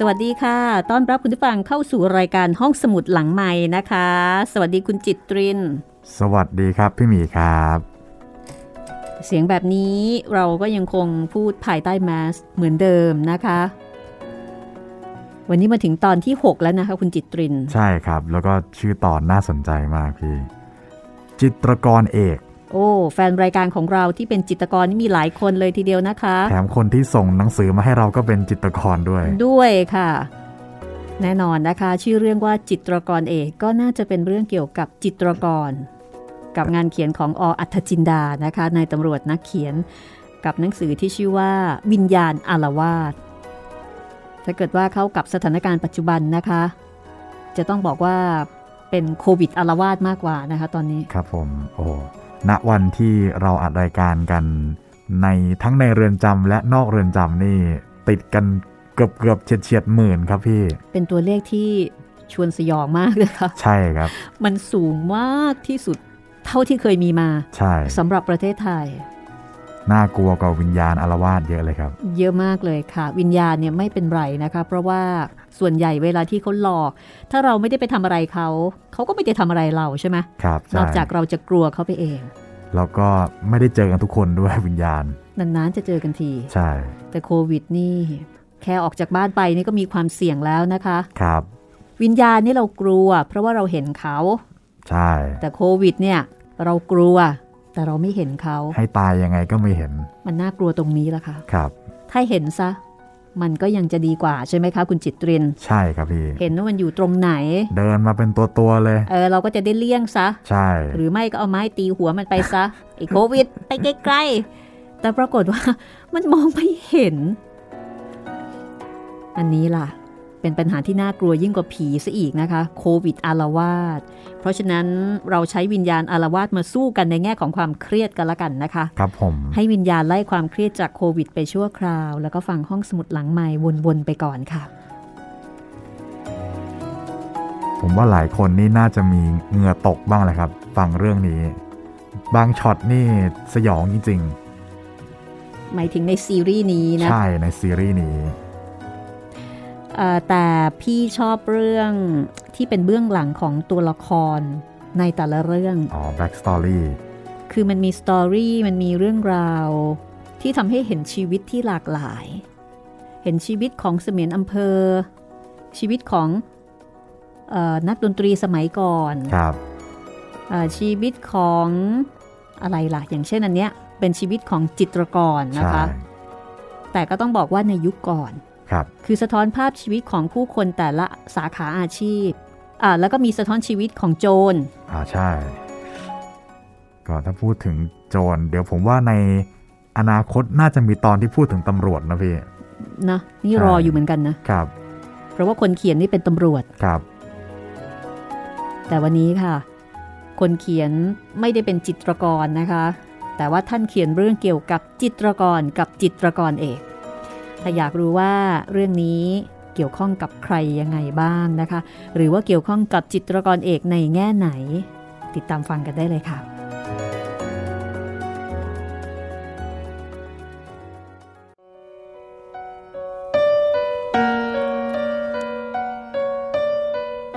สวัสดีค่ะ ต้อนรับคุณผู้ฟังเข้าสู่รายการห้องสมุดหลังใหม่นะคะ สวัสดีคุณจิตริน สวัสดีครับพี่หมีครับ เสียงแบบนี้เราก็ยังคงพูดภายใต้แมสเหมือนเดิมนะคะ วันนี้มาถึงตอนที่ 6 แล้วนะคะ คุณจิตริน ใช่ครับ แล้วก็ชื่อตอนน่าสนใจมากพี่ จิตรกรเอก โอ้ แฟนรายการของเราที่เป็นจิตรกรนี่มีหลายคนเลยทีเดียวนะคะ แถมคนที่ส่งหนังสือมาให้เราก็เป็นจิตรกรด้วย ด้วยค่ะ แน่นอนนะคะ ชื่อเรื่องว่าจิตรกรเอกก็น่าจะเป็นเรื่องเกี่ยวกับจิตรกร กับงานเขียนของออัธจินดานะคะนายตำรวจนักเขียน กับหนังสือที่ชื่อว่า วิญญาณอารวาสถ้าเกิดว่าเข้ากับสถานการณ์ปัจจุบันนะคะ จะต้องบอกว่าเป็นโควิดอารวาสมากกว่านะคะ ตอนนี้ครับผมโอ้ ณวันที่เราอัดรายการกัน ในทั้งในเรือนจำและนอกเรือนจำนี่ติดกันเกือบเกือบเฉียดเฉียดหมื่นครับพี่ เป็นตัวเลขที่ชวนสยองมากเลยค่ะใช่ครับ มันสูงมากที่สุดเท่าที่เคยมีมา ใช่สำหรับประเทศไทย น่ากลัวกว่าวิญญาณอารวาสเยอะเลยครับ เยอะมากเลยค่ะ วิญญาณเนี่ยไม่เป็นไรนะคะ เพราะว่า ส่วนใหญ่เวลาที่เขาหลอก ถ้าเราไม่ได้ไปทำอะไรเขาเขาก็ไม่ได้ทำอะไรเราใช่ไหมครับนใช่อกจากเราจะกลัวเขาไปเองแล้วก็ไม่ได้เจอกันทุกคนด้วยวิญญาณนานๆจะเจอกันทีใช่ แต่โควิดนี่ แค่ออกจากบ้านไปนี่ก็มีความเสี่ยงแล้วนะคะครับ วิญญาณนี่เรากลัว เพราะว่าเราเห็นเขา ใช่ แต่โควิดเนี่ย เรากลัว แต่เราไม่เห็นเขา ให้ตายยังไงก็ไม่เห็น มันน่ากลัวตรงนี้แหละค่ะครับ ถ้าเห็นซะ มันก็ยังจะดีกว่าใช่ไหมคะคุณจิตริน ใช่ครับพี่ เห็นว่ามันอยู่ตรงไหน เดินมาเป็นตัวตัวๆเลย เออเราก็จะได้เลี่ยงซะ ใช่ หรือไม่ก็เอาไม้ตีหัวมันไปซะไอ้โควิด ไปไกลๆแต่ปรากฏว่ามันมองไม่เห็น อันนี้ล่ะ เป็นปัญหาที่น่ากลัวยิ่งกว่าผีซะอีกนะคะโควิดอารวาสเพราะฉะนั้นเราใช้วิญญาณอารวาสมาสู้กันในแง่ของความเครียดกันละกันนะคะ ครับผม ให้วิญญาณไล่ความเครียดจากโควิดไปชั่วคราว แล้วก็ฟังห้องสมุดหลังใหม่วนๆไปก่อนค่ะ ผมว่าหลายคนนี่น่าจะมีเหงื่อตกบ้างแหละครับ ฟังเรื่องนี้ บางช็อตนี่สยองจริงหมายถึงในซีรีส์นี้ๆนะ ใช่ในซีรีส์นี้เอ่อ แต่พี่ชอบเรื่องที่เป็นเบื้องหลังของตัวละครในแต่ละเรื่อง อ๋อ back story คือมันมี story มันมีเรื่องราว ที่ทำให้เห็นชีวิตที่หลากหลาย เห็นชีวิตของเสมียนอำเภอ ชีวิตของเออนักดนตรีสมัยก่อนครับเออชีวิตของอะไรล่ะ อย่างเช่นอันเนี้ยเป็นชีวิตของจิตรกรนะใช่คะ แต่ก็ต้องบอกว่าในยุคก่อน ครับคือสะท้อนภาพชีวิตของผู้คนแต่ละสาขาอาชีพอ่าแล้วก็มีสะท้อนชีวิตของโจรอ่าใช่ก็ถ้าพูดถึงโจรเดี๋ยวผมว่าในอนาคตน่าจะมีตอนที่พูดถึงตำรวจนะพี่นะนี่ใช่รออยู่เหมือนกันนะครับ เพราะว่าคนเขียนนี่เป็นตำรวจครับ แต่วันนี้ค่ะ คนเขียนไม่ได้เป็นจิตรกรนะคะ แต่ว่าท่านเขียนเรื่องเกี่ยวกับจิตรกรกับจิตรกรเอก ถ้าอยากรู้ว่าเรื่องนี้เกี่ยวข้องกับใครยังไงบ้างนะคะ หรือว่าเกี่ยวข้องกับจิตรกรเอกในแง่ไหน ติดตามฟังกันได้เลยค่ะ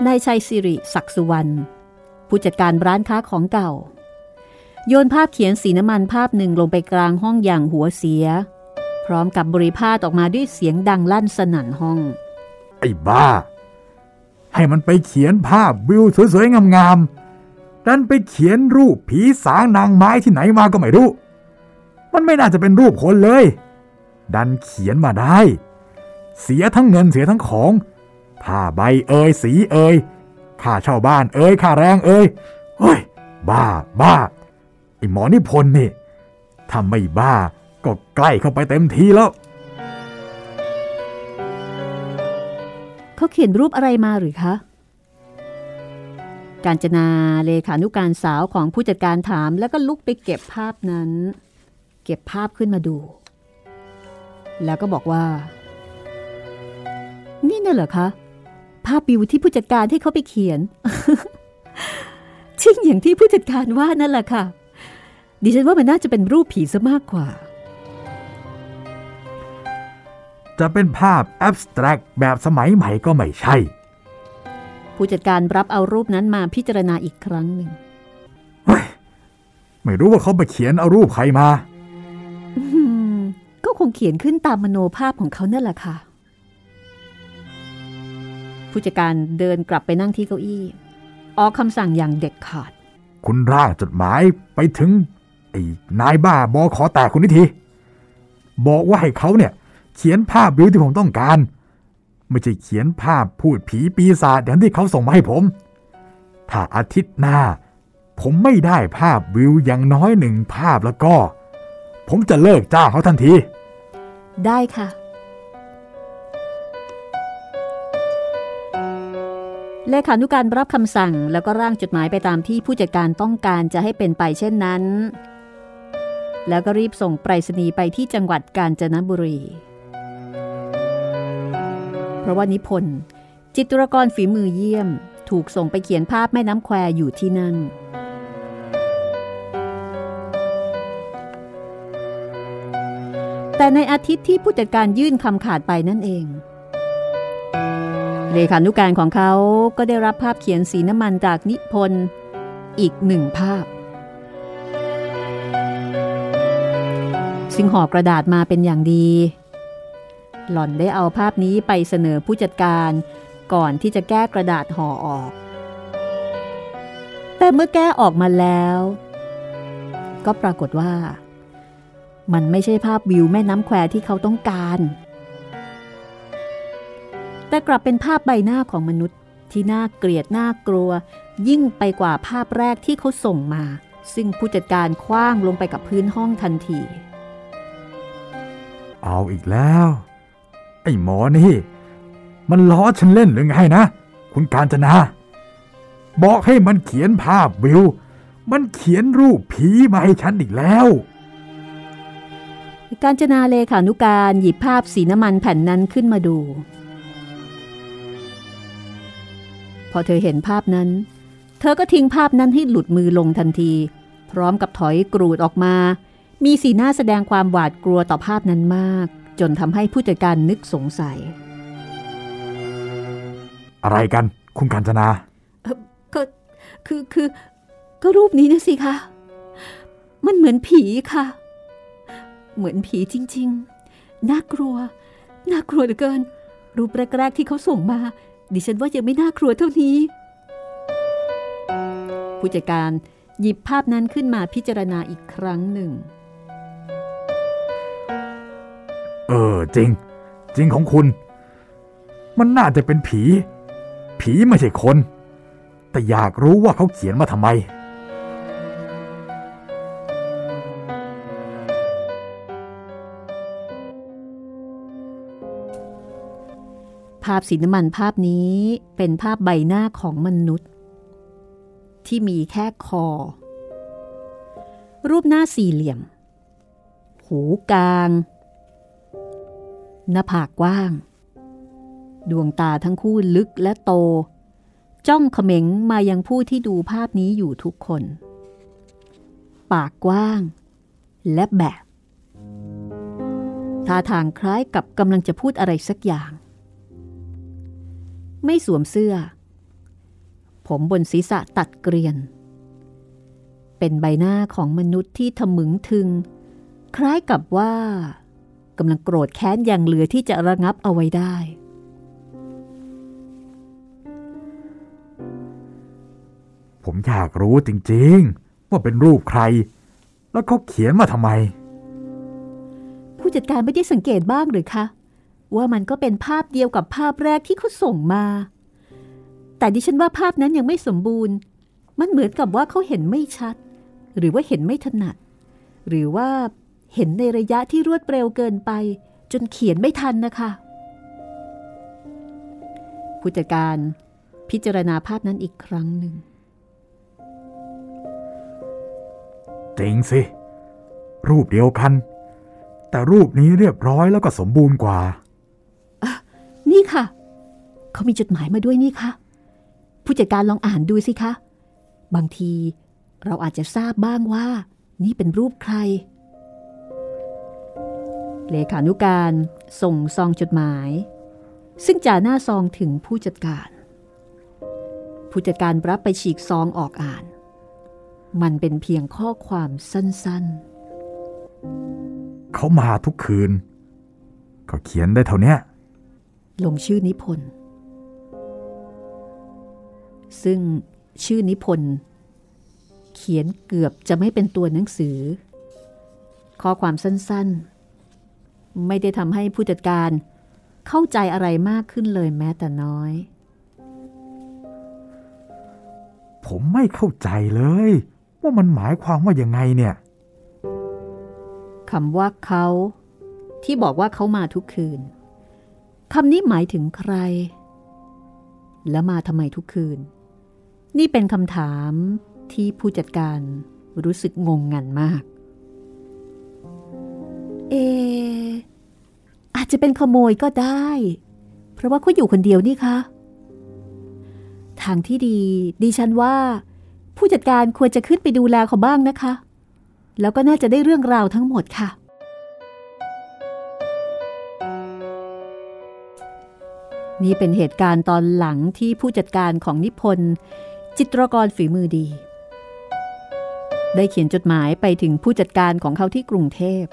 นายชัยสิริศักดิ์สุวรรณผู้จัดการร้านค้าของเก่า โยนภาพเขียนสีน้ำมันภาพหนึ่งลงไปกลางห้องอย่างหัวเสีย ร้อมกับบริพาทออกมาด้วยเสียงดังลั่นสนั่นห้อง ไอ้บ้า ให้มันไปเขียนภาพวิวสวยๆ งามๆดันไปเขียนรูปผีสางนางไม้ที่ไหนมาก็ไม่รู้ มันไม่น่าจะเป็นรูปคนเลย ดันเขียนมาได้ เสียทั้งเงินเสียทั้งของผ้าใบเอ่ยสีเอ่ยค่าเช่าบ้านเอ่ยค่าแรงเอ่ยเฮ้ย บ้าบ้าไอ้หมอนิพนธ์นี่ถ้าไม่บ้า ก็ใกล้เข้าไปเต็มทีแล้ว เขาเขียนรูปอะไรมาหรือคะ การจนาเลขานุการสาวของผู้จัดการถามแล้วก็ลุกไปเก็บภาพนั้น เก็บภาพขึ้นมาดู แล้วก็บอกว่า นี่น่ะเหรอคะ ภาพบิวที่ผู้จัดการที่เขาไปเขียนจริงอย่างที่ผู้จัดการว่านั่นแหละค่ะดิฉันว่ามันน่าจะเป็นรูปผีซะมากกว่า จะเป็นภาพแอบสแตรกแบบสมัยใหม่ก็ไม่ใช่ ผู้จัดการรับเอารูปนั้นมาพิจารณาอีกครั้งหนึ่งเฮ้ยไม่รู้ว่าเขาไปเขียนเอารูปใครมาอืมก็คงเขียนขึ้นตามมโนภาพของเขานั่นแหละค่ะ ผู้จัดการเดินกลับไปนั่งที่เก้าอี้ ออกคำสั่งอย่างเด็ดขาด คุณร่างจดหมายไปถึงไอ้นายบ้าบอขอแตกคนนี้ที บอกว่าให้เขาเนี่ย เขียนภาพวิวที่ผมต้องการ ไม่ใช่เขียนภาพพูดผีปีศาจอย่างที่เขาส่งมาให้ผม ถ้าอาทิตย์หน้า ผมไม่ได้ภาพวิวอย่างน้อยหนึ่งภาพแล้วก็ ผมจะเลิกจ้างเขาทันที ได้ค่ะ เลขานุการรับคำสั่งแล้วก็ร่างจดหมายไปตามที่ผู้จัดการต้องการจะให้เป็นไปเช่นนั้นแล้วก็รีบส่งไปรษณีย์ไปที่จังหวัดกาญจนบุรี ราะว่านิพนธ์จิตรกรฝีมือเยี่ยม ถูกส่งไปเขียนภาพแม่น้ำแควอยู่ที่นั่น แต่ในอาทิตย์ที่ผู้จัดการยื่นคำขาดไปนั่นเอง เลขานุการของเขาก็ได้รับภาพเขียนสีน้ำมันจากนิพนธ์อีกหนึ่งภาพซึ่งห่อกระดาษมาเป็นอย่างดี หล่อนได้เอาภาพนี้ไปเสนอผู้จัดการก่อนที่จะแก้กระดาษห่อออก แต่เมื่อแก้ออกมาแล้ว ก็ปรากฏว่า มันไม่ใช่ภาพวิวแม่น้ำแควที่เขาต้องการ แต่กลับเป็นภาพใบหน้าของมนุษย์ที่น่าเกลียดน่ากลัว ยิ่งไปกว่าภาพแรกที่เขาส่งมา ซึ่งผู้จัดการคว้างลงไปกับพื้นห้องทันที เอาอีกแล้ว อ้หมอนี่ มันล้อฉันเล่นหรือไงนะ คุณการจนา บอกให้มันเขียนภาพวิว มันเขียนรูปผีมาให้ฉันอีกแล้วการจนาเลขานุการหยิบภาพสีน้ำมันแผ่นนั้นขึ้นมาดู พอเธอเห็นภาพนั้น เธอก็ทิ้งภาพนั้นให้หลุดมือลงทันที พร้อมกับถอยกรูดออกมา มีสีหน้าแสดงความหวาดกลัวต่อภาพนั้นมาก จนทำให้ผู้จัดการนึกสงสัย อะไรกัน คุณการจนาก็คือคือ ก็รูปนี้นะสิคะมันเหมือนผีค่ะ เหมือนผีจริง ๆ น่ากลัว น่ากลัวเหลือเกิน รูปแรกๆที่เขาส่งมา ดิฉันว่ายังไม่น่ากลัวเท่านี้ ผู้จัดการหยิบภาพนั้นขึ้นมาพิจารณาอีกครั้งหนึ่ง เออจริง จริงของคุณ มันน่าจะเป็นผี ผีไม่ใช่คน แต่อยากรู้ว่าเขาเขียนมาทำไม ภาพสีน้ำมันภาพนี้เป็นภาพใบหน้าของมนุษย์ ที่มีแค่คอ รูปหน้าสี่เหลี่ยม หูกลาง หน้าผากกว้าง ดวงตาทั้งคู่ลึกและโต จ้องเขม็งมายังผู้ที่ดูภาพนี้อยู่ทุกคน ปากกว้าง และแบบท่าทางคล้ายกับกำลังจะพูดอะไรสักอย่าง ไม่สวมเสื้อ ผมบนศีรษะตัดเกรียน เป็นใบหน้าของมนุษย์ที่ทะมึงทึง คล้ายกับว่า กำลังโกรธแค้นอย่างเหลือที่จะระงับเอาไว้ได้ ผมอยากรู้จริงๆ ว่าเป็นรูปใคร แล้วเขาเขียนมาทำไม ผู้จัดการไม่ได้สังเกตบ้างหรือคะว่ามันก็เป็นภาพเดียวกับภาพแรกที่เขาส่งมา แต่ดิฉันว่าภาพนั้นยังไม่สมบูรณ์ มันเหมือนกับว่าเขาเห็นไม่ชัด หรือว่าเห็นไม่ถนัด หรือว่า เห็นในระยะที่รวดเร็วเกินไป จนเขียนไม่ทันนะคะ ผู้จัดการพิจารณาภาพนั้นอีกครั้งหนึ่งจริงสิ รูปเดียวกัน แต่รูปนี้เรียบร้อยแล้วก็สมบูรณ์กว่า นี่ค่ะ เขามีจดหมายมาด้วยนี่ค่ะ ผู้จัดการลองอ่านดูสิคะ บางทีเราอาจจะทราบบ้างว่า นี่เป็นรูปใคร เลขานุการส่งซองจดหมาย ซึ่งจ่าหน้าซองถึงผู้จัดการ ผู้จัดการรับไปฉีกซองออกอ่าน มันเป็นเพียงข้อความสั้นๆ เขามาทุกคืน ก็เขียนได้เท่านี้ลงชื่อนิพนธ์ซึ่งชื่อนิพนธ์เขียนเกือบจะไม่เป็นตัวหนังสือ ข้อความสั้นๆ ไม่ได้ทำให้ผู้จัดการ เข้าใจอะไรมากขึ้นเลยแม้แต่น้อย ผมไม่เข้าใจเลย ว่ามันหมายความว่ายังไงเนี่ยคำว่าเขาที่บอกว่าเขามาทุกคืนคำนี้หมายถึงใคร และมาทำไมทุกคืน นี่เป็นคำถามที่ผู้จัดการรู้สึกงงงันมาก เอ อาจจะเป็นขโมยก็ได้ เพราะว่าเขาอยู่คนเดียวนี่คะทางที่ดีดิฉันว่า ผู้จัดการควรจะขึ้นไปดูแลเขาบ้างนะคะ แล้วก็น่าจะได้เรื่องราวทั้งหมดค่ะ นี่เป็นเหตุการณ์ตอนหลังที่ผู้จัดการของนิพนธ์จิตรกรฝีมือดี ได้เขียนจดหมายไปถึงผู้จัดการของเขาที่กรุงเทพ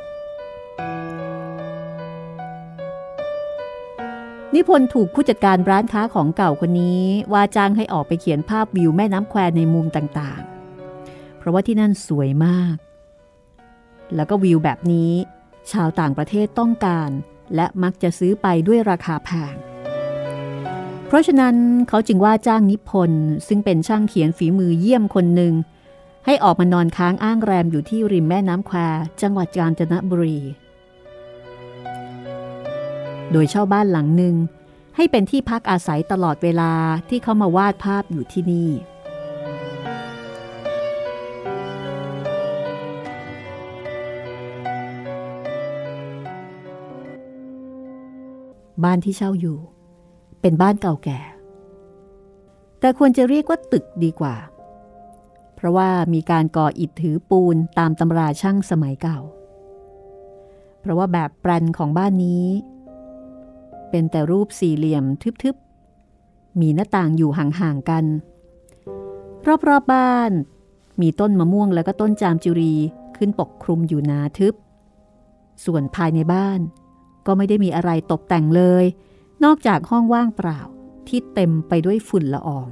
นิพนธ์ถูกผู้จัดการร้านค้าของเก่าคนนี้ว่าจ้างให้ออกไปเขียนภาพวิวแม่น้ำแควในมุมต่างๆ เพราะว่าที่นั่นสวยมาก แล้วก็วิวแบบนี้ ชาวต่างประเทศต้องการ และมักจะซื้อไปด้วยราคาแพง เพราะฉะนั้นเขาจึงว่าจ้างนิพนธ์ซึ่งเป็นช่างเขียนฝีมือเยี่ยมคนหนึ่งให้ออกมานอนค้างอ้างแรมอยู่ที่ริมแม่น้ำแควจังหวัดกาญจนบุรี โดยเช่าบ้านหลังหนึ่งให้เป็นที่พักอาศัยตลอดเวลาที่เขามาวาดภาพอยู่ที่นี่ บ้านที่เช่าอยู่ เป็นบ้านเก่าแก่ แต่ควรจะเรียกว่าตึกดีกว่า เพราะว่ามีการก่ออิฐถือปูนตามตำราช่างสมัยเก่า เพราะว่าแบบแปลนของบ้านนี้ เป็นแต่รูปสี่เหลี่ยมทึบๆ มีหน้าต่างอยู่ห่างๆกัน รอบๆบบ้าน มีต้นมะม่วงแล้วก็ต้นจามจุรีขึ้นปกคลุมอยู่หนาทึบ ส่วนภายในบ้าน ก็ไม่ได้มีอะไรตกแต่งเลย นอกจากห้องว่างเปล่าที่เต็มไปด้วยฝุ่นละออง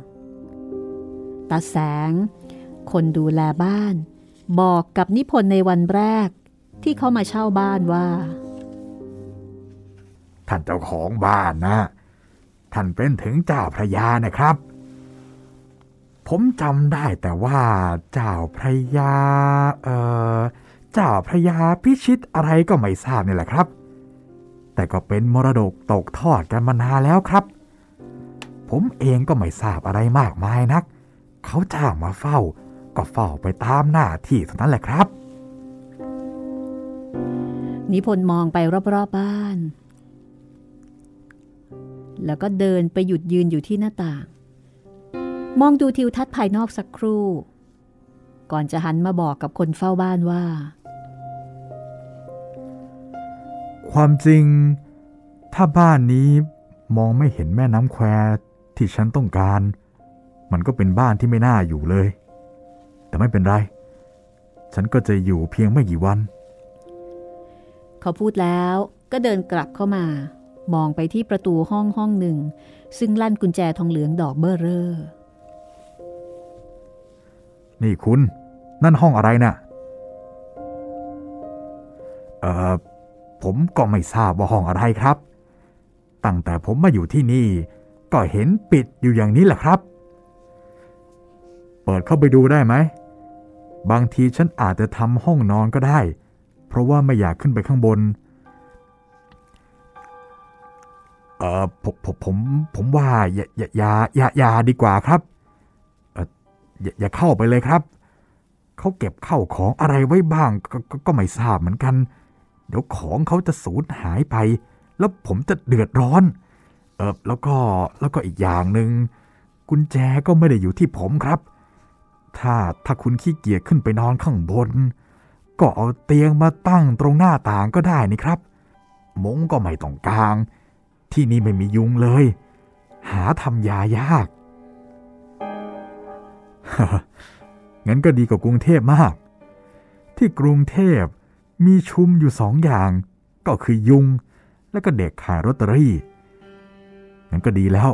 ตาแสง คนดูแลบ้าน บอกกับนิพนธ์ในวันแรกที่เขามาเช่าบ้านว่า ท่านเจ้าของบ้านนะ ท่านเป็นถึงเจ้าพระยานะครับ ผมจำได้แต่ว่าเจ้าพระยา เอ่อ เจ้าพระยาพิชิตอะไรก็ไม่ทราบนี่แหละครับ แต่ก็เป็นมรดกตกทอดกันมานานแล้วครับ ผมเองก็ไม่ทราบอะไรมากมายนัก เขาจ้างมาเฝ้า ก็เฝ้าไปตามหน้าที่เท่านั้นแหละครับ นิพนธ์มองไปรอบๆบบ้าน แล้วก็เดินไปหยุดยืนอยู่ที่หน้าต่าง มองดูทิวทัศน์ภายนอกสักครู่ ก่อนจะหันมาบอกกับคนเฝ้าบ้านว่า ความจริง ถ้าบ้านนี้มองไม่เห็นแม่น้ำแควที่ฉันต้องการ มันก็เป็นบ้านที่ไม่น่าอยู่เลย แต่ไม่เป็นไร ฉันก็จะอยู่เพียงไม่กี่วัน เขาพูดแล้วก็เดินกลับเข้ามา มองไปที่ประตูห้องห้องหนึ่ง ซึ่งลั่นกุญแจทองเหลืองดอกเบอร์เรอนี่คุณ นั่นห้องอะไรนะ่ะ เอ่อ ผมก็ไม่ทราบว่าห้องอะไรครับ ตั้งแต่ผมมาอยู่ที่นี่ ก็เห็นปิดอยู่อย่างนี้แหละครับ เปิดเข้าไปดูได้ไหม บางทีฉันอาจจะทำห้องนอนก็ได้ เพราะว่าไม่อยากขึ้นไปข้างบนเออผมผมผมผมว่าอย่าอย่าอย่าอย่าอย่าดีกว่าครับเอออย่าอย่าเข้าไปเลยครับเขาเก็บเข้าของอะไรไว้บ้างกกก็ไม่ทราบเหมือนกัน เดี๋ยวของเขาจะสูญหายไป แล้วผมจะเดือดร้อน เออแล้วก็แล้วก็อีกอย่างหนึ่งกุญแจก็ไม่ได้อยู่ที่ผมครับ ถ้าถ้าคุณขี้เกียจขึ้นไปนอนข้างบน ก็เอาเตียงมาตั้งตรงหน้าต่างก็ได้นี่ครับ มงก็ไม่ต้องกลาง ที่นี่ไม่มียุงเลย หาทำยายาก งั้นก็ดีกว่ากรุงเทพมาก ที่กรุงเทพมีชุมอยู่สองอย่าง ก็คือยุง และก็เด็กขายรอตเตอรี่ งั้นก็ดีแล้ว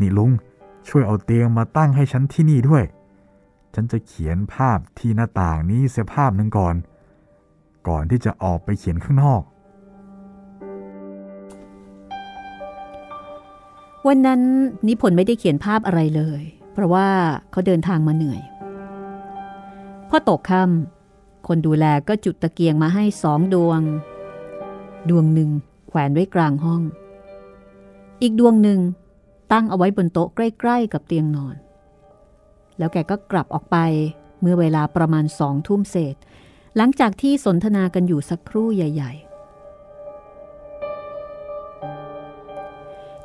นี่ลุงช่วยเอาเตียงมาตั้งให้ฉันที่นี่ด้วย ฉันจะเขียนภาพที่หน้าต่างนี้เสียภาพหนึ่งก่อน ก่อนที่จะออกไปเขียนข้างนอก วันนั้นนิพนธ์ไม่ได้เขียนภาพอะไรเลย เพราะว่าเขาเดินทางมาเหนื่อย พอตกค่ำคนดูแลก็จุดตะเกียงมาให้สองดวง ดวงหนึ่งแขวนไว้กลางห้อง อีกดวงหนึ่งตั้งเอาไว้บนโต๊ะใกล้ๆกับเตียงนอน แล้วแกก็กลับออกไปเมื่อเวลาประมาณสองทุ่มเศษ หลังจากที่สนทนากันอยู่สักครู่ใหญ่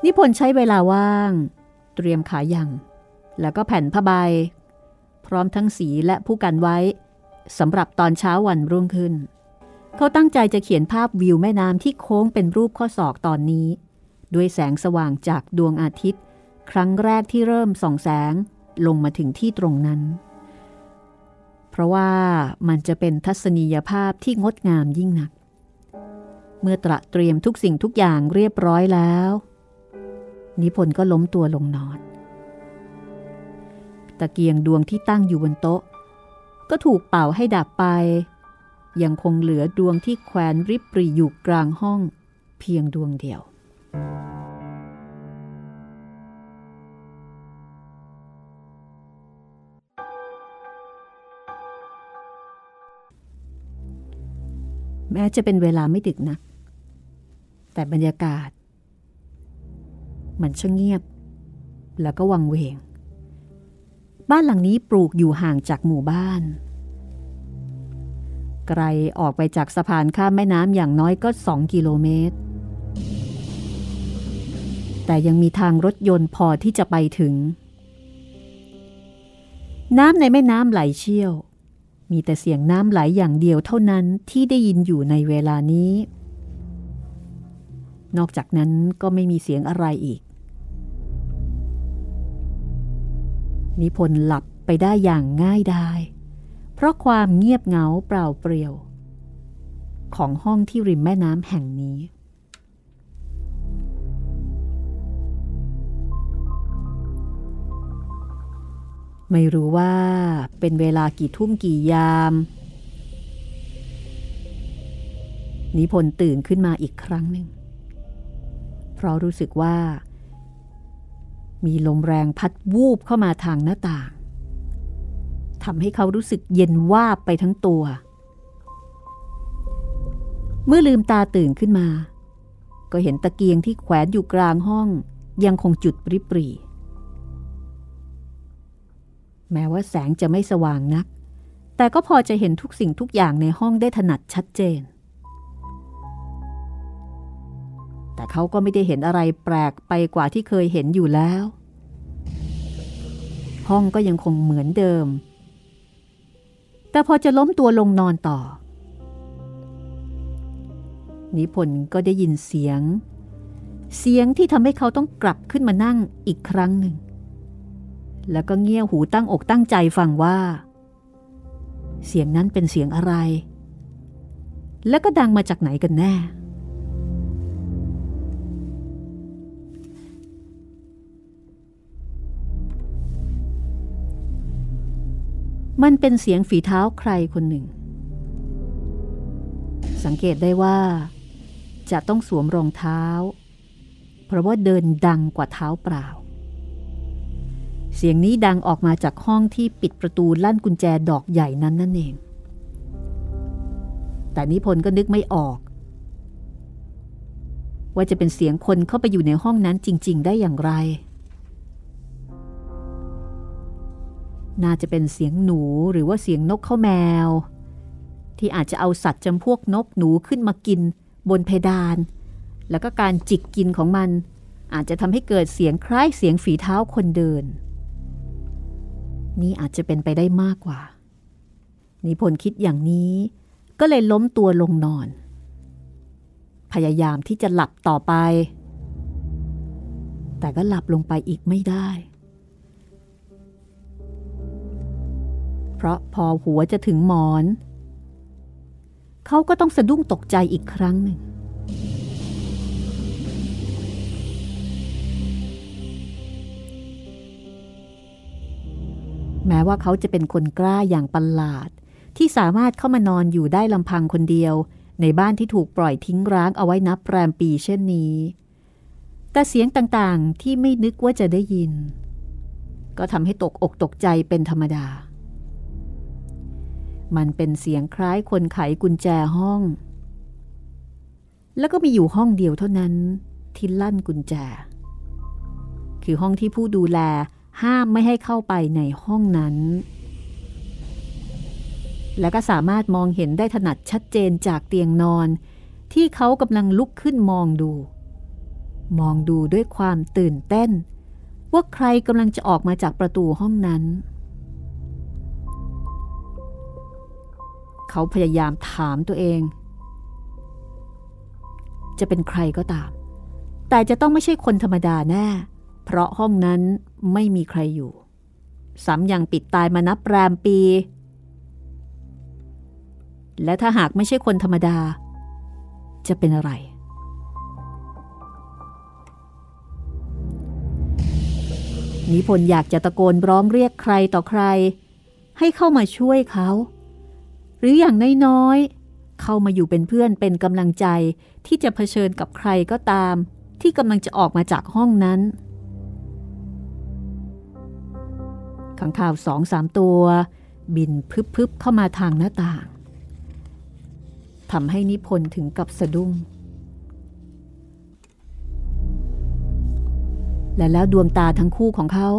นิพนธ์ใช้เวลาว่าง เตรียมขายัง แล้วก็แผ่นผ้าใบ พร้อมทั้งสีและผู้กันไว้สำหรับตอนเช้าวันรุ่งขึ้น เขาตั้งใจจะเขียนภาพวิวแม่น้ำที่โค้งเป็นรูปข้อศอกตอนนี้ ด้วยแสงสว่างจากดวงอาทิตย์ ครั้งแรกที่เริ่มส่องแสงลงมาถึงที่ตรงนั้น เพราะว่ามันจะเป็นทัศนียภาพที่งดงามยิ่งนัก เมื่อตระเตรียมทุกสิ่งทุกอย่างเรียบร้อยแล้ว นิพนธ์ก็ล้มตัวลงนอน ตะเกียงดวงที่ตั้งอยู่บนโต๊ะ ก็ถูกเป่าให้ดับไป ยังคงเหลือดวงที่แขวนริบปรีอยู่กลางห้องเพียงดวงเดียว แม้จะเป็นเวลาไม่ดึกนักแต่บรรยากาศ มันช่างเงียบ แล้วก็วังเวง บ้านหลังนี้ปลูกอยู่ห่างจากหมู่บ้าน ไกลออกไปจากสะพานข้ามแม่น้ำอย่างน้อยก็สองกิโลเมตร แต่ยังมีทางรถยนต์พอที่จะไปถึง น้ำในแม่น้ำไหลเชี่ยว มีแต่เสียงน้ำไหลอย่างเดียวเท่านั้นที่ได้ยินอยู่ในเวลานี้นอกจากนั้นก็ไม่มีเสียงอะไรอีก นิพนธ์หลับไปได้อย่างง่ายดายเพราะความเงียบเหงาเปล่าเปลี่ยว ของห้องที่ริมแม่น้ำแห่งนี้ ไม่รู้ว่าเป็นเวลากี่ทุ่มกี่ยาม นิพนธ์ตื่นขึ้นมาอีกครั้งหนึ่ง เพราะรู้สึกว่า มีลมแรงพัดวูบเข้ามาทางหน้าต่างทำให้เขารู้สึกเย็นวาบไปทั้งตัว เมื่อลืมตาตื่นขึ้นมา ก็เห็นตะเกียงที่แขวนอยู่กลางห้องยังคงจุดปริปรี แม้ว่าแสงจะไม่สว่างนัก แต่ก็พอจะเห็นทุกสิ่งทุกอย่างในห้องได้ถนัดชัดเจน แต่เขาก็ไม่ได้เห็นอะไรแปลกไปกว่าที่เคยเห็นอยู่แล้ว ห้องก็ยังคงเหมือนเดิม แต่พอจะล้มตัวลงนอนต่อ นิพนธ์ก็ได้ยินเสียง เสียงที่ทำให้เขาต้องกลับขึ้นมานั่งอีกครั้งหนึ่ง แล้วก็เงี่ยหูตั้งอกตั้งใจฟังว่า เสียงนั้นเป็นเสียงอะไร และก็ดังมาจากไหนกันแน่ มันเป็นเสียงฝีเท้าใครคนหนึ่ง สังเกตได้ว่า จะต้องสวมรองเท้า เพราะว่าเดินดังกว่าเท้าเปล่า เสียงนี้ดังออกมาจากห้องที่ปิดประตูลั่นกุญแจดอกใหญ่นั้นนั่นเอง แต่นิพนธ์ก็นึกไม่ออก ว่าจะเป็นเสียงคนเข้าไปอยู่ในห้องนั้นจริง ๆ ได้อย่างไร น่าจะเป็นเสียงหนูหรือว่าเสียงนกเข้าแมว ที่อาจจะเอาสัตว์จำพวกนกหนูขึ้นมากิน บนเพดาน แล้วก็การจิกกินของมัน อาจจะทำให้เกิดเสียงคล้ายเสียงฝีเท้าคนเดิน นี่อาจจะเป็นไปได้มากกว่า นิพนธ์คิดอย่างนี้ก็เลยล้มตัวลงนอน พยายามที่จะหลับต่อไป แต่ก็หลับลงไปอีกไม่ได้ เพราะพอหัวจะถึงหมอน เขาก็ต้องสะดุ้งตกใจอีกครั้งหนึ่ง แม้ว่าเขาจะเป็นคนกล้าอย่างประหลาด ที่สามารถเข้ามานอนอยู่ได้ลำพังคนเดียว ในบ้านที่ถูกปล่อยทิ้งร้างเอาไว้นับแรมปีเช่นนี้แต่เสียงต่างๆที่ไม่นึกว่าจะได้ยิน ก็ทำให้ตกอกตกใจเป็นธรรมดา มันเป็นเสียงคล้ายคนไขกุญแจห้อง แล้วก็มีอยู่ห้องเดียวเท่านั้นที่ลั่นกุญแจ คือห้องที่ผู้ดูแลห้ามไม่ให้เข้าไปในห้องนั้น และก็สามารถมองเห็นได้ถนัดชัดเจนจากเตียงนอน ที่เขากำลังลุกขึ้นมองดู มองดูด้วยความตื่นเต้น ว่าใครกำลังจะออกมาจากประตูห้องนั้น เขาพยายามถามตัวเอง จะเป็นใครก็ตาม แต่จะต้องไม่ใช่คนธรรมดาแน่ เพราะห้องนั้นไม่มีใครอยู่ซ้ำยังปิดตายมานับแรมปี และถ้าหากไม่ใช่คนธรรมดา จะเป็นอะไร นิพนธ์อยากจะตะโกนร้องเรียกใครต่อใคร ให้เข้ามาช่วยเขา หรืออย่างน้อยๆ เข้ามาอยู่เป็นเพื่อนเป็นกำลังใจที่จะเผชิญกับใครก็ตาม ที่กำลังจะออกมาจากห้องนั้นขังข่าวสองสามตัว บินพึบๆเข้ามาทางหน้าต่างทำให้นิพนธ์ถึงกับสะดุ้ง และแล้วดวงตาทั้งคู่ของเขา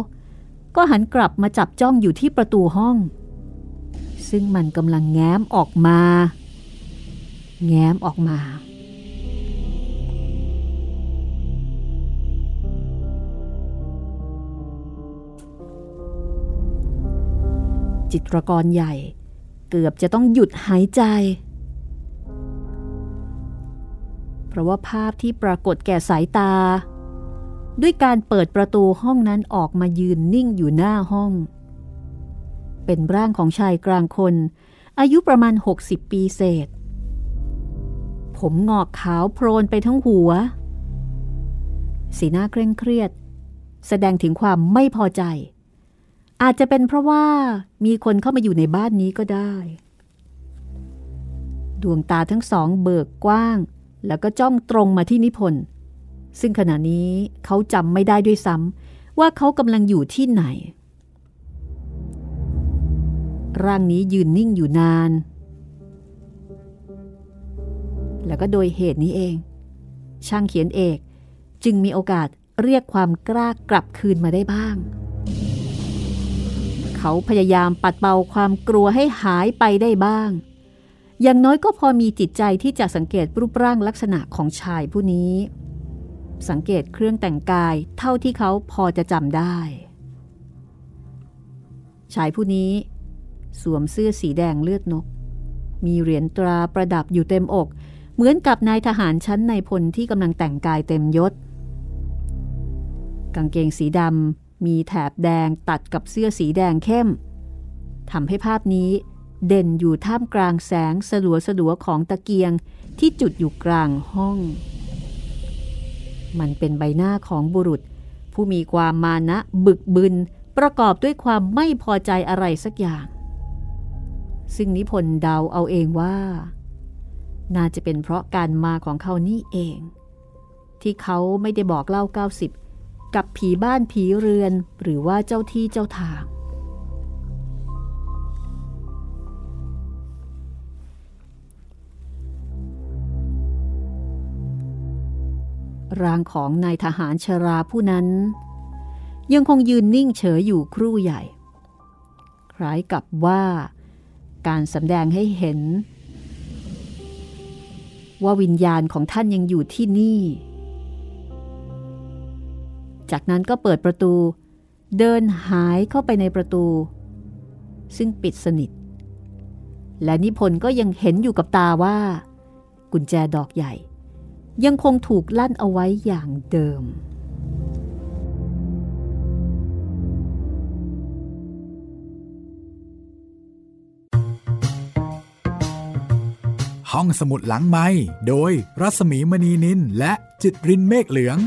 ก็หันกลับมาจับจ้องอยู่ที่ประตูห้อง ซึ่งมันกำลังแง้มออกมา แง้มออกมา จิตรกรใหญ่ เกือบจะต้องหยุดหายใจ เพราะว่าภาพที่ปรากฏแก่สายตา ด้วยการเปิดประตูห้องนั้นออกมายืนนิ่งอยู่หน้าห้อง เป็นร่างของชายกลางคน อายุประมาณ 60 ปีเศษ ผมงอกขาวโพลนไปทั้งหัว สีหน้าเคร่งเครียด แสดงถึงความไม่พอใจ อาจจะเป็นเพราะว่ามีคนเข้ามาอยู่ในบ้านนี้ก็ได้ ดวงตาทั้งสองเบิกกว้าง แล้วก็จ้องตรงมาที่นิพนธ์ซึ่งขณะนี้เขาจำไม่ได้ด้วยซ้ำว่าเขากำลังอยู่ที่ไหน ร่างนี้ยืนนิ่งอยู่นาน แล้วก็โดยเหตุนี้เอง ช่างเขียนเอกจึงมีโอกาสเรียกความกล้ากลับคืนมาได้บ้าง เขาพยายามปัดเป่าความกลัวให้หายไปได้บ้าง อย่างน้อยก็พอมีจิตใจที่จะสังเกตรูปร่างลักษณะของชายผู้นี้ สังเกตเครื่องแต่งกายเท่าที่เขาพอจะจำได้ ชายผู้นี้ สวมเสื้อสีแดงเลือดนก มีเหรียญตราประดับอยู่เต็มอก เหมือนกับนายทหารชั้นในพลที่กำลังแต่งกายเต็มยศ กางเกงสีดำมีแถบแดงตัดกับเสื้อสีแดงเข้มทำให้ภาพนี้เด่นอยู่ท่ามกลางแสงสลัวสลัวของตะเกียงที่จุดอยู่กลางห้อง มันเป็นใบหน้าของบุรุษ ผู้มีความมานะบึกบึนประกอบด้วยความไม่พอใจอะไรสักอย่าง ซึ่งนิพนธ์เดาเอาเองว่า น่าจะเป็นเพราะการมาของเขานี่เอง ที่เขาไม่ได้บอกเล่า 90 กับผีบ้านผีเรือนหรือว่าเจ้าที่เจ้าทาง ร่างของนายทหารชราผู้นั้น ยังคงยืนนิ่งเฉยอยู่ครู่ใหญ่ คล้ายกับว่า การสำแดงให้เห็น ว่าวิญญาณของท่านยังอยู่ที่นี่ จากนั้นก็เปิดประตู เดินหายเข้าไปในประตู ซึ่งปิดสนิท และนิพนธ์ก็ยังเห็นอยู่กับตาว่า กุญแจดอกใหญ่ ยังคงถูกลั่นเอาไว้อย่างเดิม ห้องสมุดหลังไม้โดยรัสมีมณีนินและจิตรินเมฆเหลือง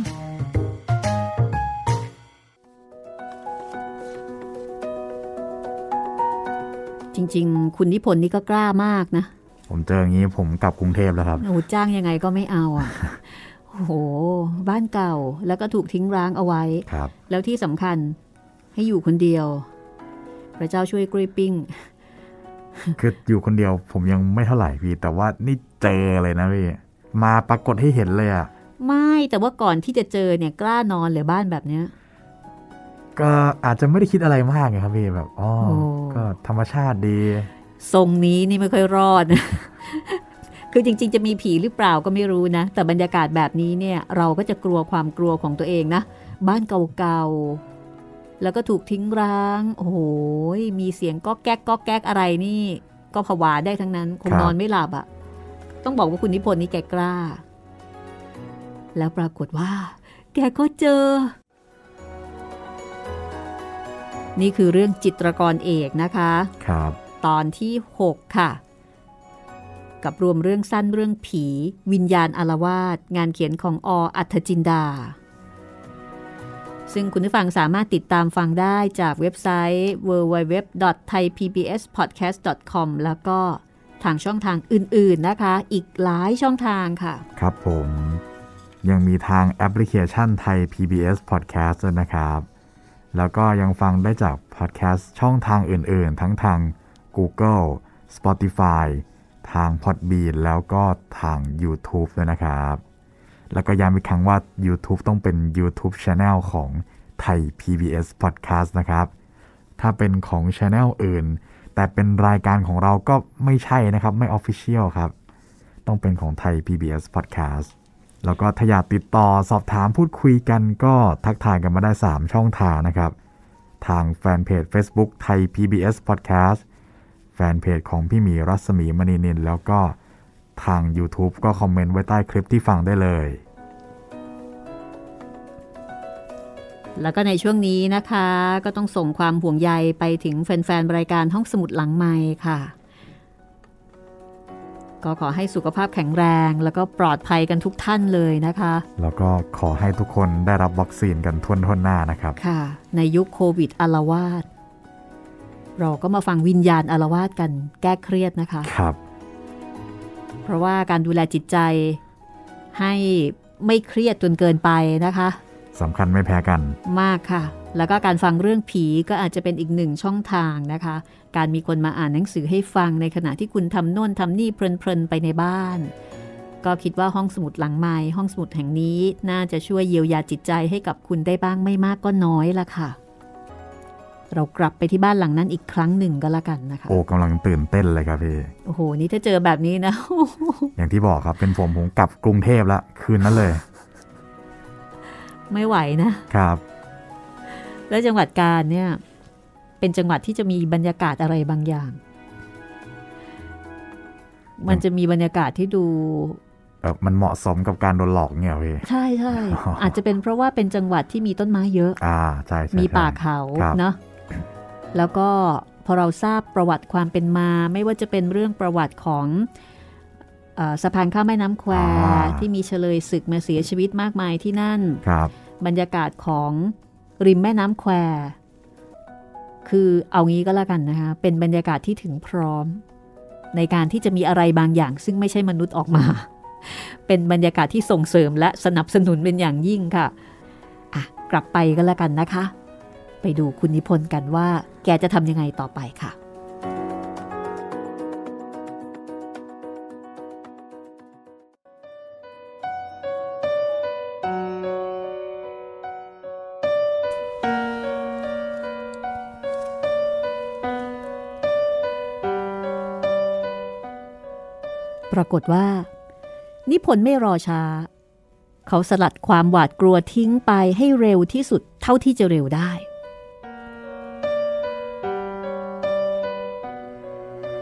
จริง ๆ คุณนิพนธ์นี่ก็กล้ามากนะ ผมเจออย่างนี้ผมกลับกรุงเทพแล้วครับโอ้จ้างยังไงก็ไม่เอาอะ โอ้โห บ้านเก่าแล้วก็ถูกทิ้งร้างเอาไว้ครับ แล้วที่สำคัญให้อยู่คนเดียว พระเจ้าช่วยกรีปิ้ง คืออยู่คนเดียวผมยังไม่เท่าไหร่พี่ แต่ว่านี่เจอเลยนะพี่มาปรากฏให้เห็นเลยอะ่ะไม่แต่ว่าก่อนที่จะเจอเนี่ยกล้านอนเลยบ้านแบบเนี้ยก็อาจจะไม่ได้คิดอะไรมากไงครับพี่แบบอ๋อโอ้ก็ธรรมชาติดี ทรงนี้นี่ไม่ค่อยรอด คือจริง ๆ จะมีผีหรือเปล่าก็ไม่รู้นะ แต่บรรยากาศแบบนี้เนี่ย เราก็จะกลัวความกลัวของตัวเองนะ บ้านเก่าๆ แล้วก็ถูกทิ้งร้าง โอ้โหมีเสียงก็แก๊กก็แก๊กอะไรนี่ ก็ผวาได้ทั้งนั้น คงครับนอนไม่หลับอะ่ะ ต้องบอกว่าคุณนิพนธ์นี่แกกล้า แล้วปรากฏว่า แกก็เจอ นี่คือเรื่องจิตรกรเอกนะคะ ครับ ตอนที่ 6 ค่ะกับรวมเรื่องสั้นเรื่องผี วิญญาณอารวาสงานเขียนของออัธจินดา ซึ่งคุณผู้ฟังสามารถติดตามฟังได้จากเว็บไซต์ www.thaipbspodcast.com แล้วก็ทางช่องทางอื่น ๆนะคะ อีกหลายช่องทางค่ะ ครับผม ยังมีทางแอปพลิเคชันไทย PBS Podcast ด้วยนะครับ แล้วก็ยังฟังได้จากพอดแคสต์ช่องทางอื่น ๆ ทั้งทาง Google Spotify ทาง Podbean แล้วก็ทาง YouTube ด้วยนะครับ แล้วก็ย้ำอีกครั้งว่า YouTube ต้องเป็น YouTube Channel ของไทย PBS Podcast นะครับ ถ้าเป็นของ Channel อื่น แต่เป็นรายการของเราก็ไม่ใช่นะครับ ไม่ Official ครับ ต้องเป็นของไทย PBS Podcast แล้วก็ถ้าอยากติดต่อสอบถามพูดคุยกันก็ทักทายกันมาได้ 3 ช่องทางนะครับ ทางแฟนเพจ Facebook ไทย PBS Podcast แฟนเพจของพี่หมีรัศมีมณีนิน แล้วก็ทาง YouTube ก็คอมเมนต์ไว้ใต้คลิปที่ฟังได้เลย แล้วก็ในช่วงนี้นะคะ ก็ต้องส่งความห่วงใยไปถึงแฟนๆรายการห้องสมุดหลังไม้ค่ะ ก็ขอให้สุขภาพแข็งแรง แล้วก็ปลอดภัยกันทุกท่านเลยนะคะ แล้วก็ขอให้ทุกคนได้รับวัคซีนกันทวนทวนๆหน้านะครับ ค่ะ ในยุคโควิดอารวาสเราก็มาฟังวิญญาณอารวาสกันแก้เครียดนะคะ ครับ เพราะว่าการดูแลจิตใจให้ไม่เครียดจนเกินไปนะคะ สำคัญไม่แพ้กัน มากค่ะ แล้วก็การฟังเรื่องผีก็อาจจะเป็นอีกหนึ่งช่องทางนะคะ การมีคนมาอ่านหนังสือให้ฟังในขณะที่คุณทำโน่นทำนี่เพลินๆไปในบ้าน ก็คิดว่าห้องสมุดหลังไม้ห้องสมุดแห่งนี้น่าจะช่วยเยียวยาจิตใจให้กับคุณได้บ้างไม่มากก็น้อยละค่ะ เรากลับไปที่บ้านหลังนั้นอีกครั้งหนึ่งก็แล้วกันนะคะ โอ้กำลังตื่นเต้นเลยครับพี่ โอ้โห นี่ถ้าเจอแบบนี้นะ อย่างที่บอกครับเป็นผมผมกลับกรุงเทพละคืนนั้นเลย ไม่ไหวนะครับ แล้วจังหวัดกาญเนี่ย เป็นจังหวัดที่จะมีบรรยากาศอะไรบางอย่าง มันจะมีบรรยากาศที่ดูเออมันเหมาะสมกับการโดนหลอกเงี้ยพี่ใช่ใช่อ๋อออาจจะเป็นเพราะว่าเป็นจังหวัดที่มีต้นไม้เยอะ อ่าใช่ใช่มีใช่ป่าเขาครับเนาะแล้วก็พอเราทราบประวัติความเป็นมา ไม่ว่าจะเป็นเรื่องประวัติของเออ สะพานข้ามแม่น้ำแควที่มีเฉลยศึกมาเสียชีวิตมากมายที่นั่นครับ บรรยากาศของริมแม่น้ำแควคือเอางี้ก็แล้วกันนะคะเป็นบรรยากาศที่ถึงพร้อม ในการที่จะมีอะไรบางอย่าง ซึ่งไม่ใช่มนุษย์ออกมา เป็นบรรยากาศที่ส่งเสริมและสนับสนุนเป็นอย่างยิ่งค่ะอะ กลับไปก็แล้วกันนะคะ ไปดูคุณนิพนธ์กันว่า แกจะทำยังไงต่อไปค่ะ ปรากฏว่า นิพนธ์ไม่รอช้า เขาสลัดความหวาดกลัวทิ้งไปให้เร็วที่สุดเท่าที่จะเร็วได้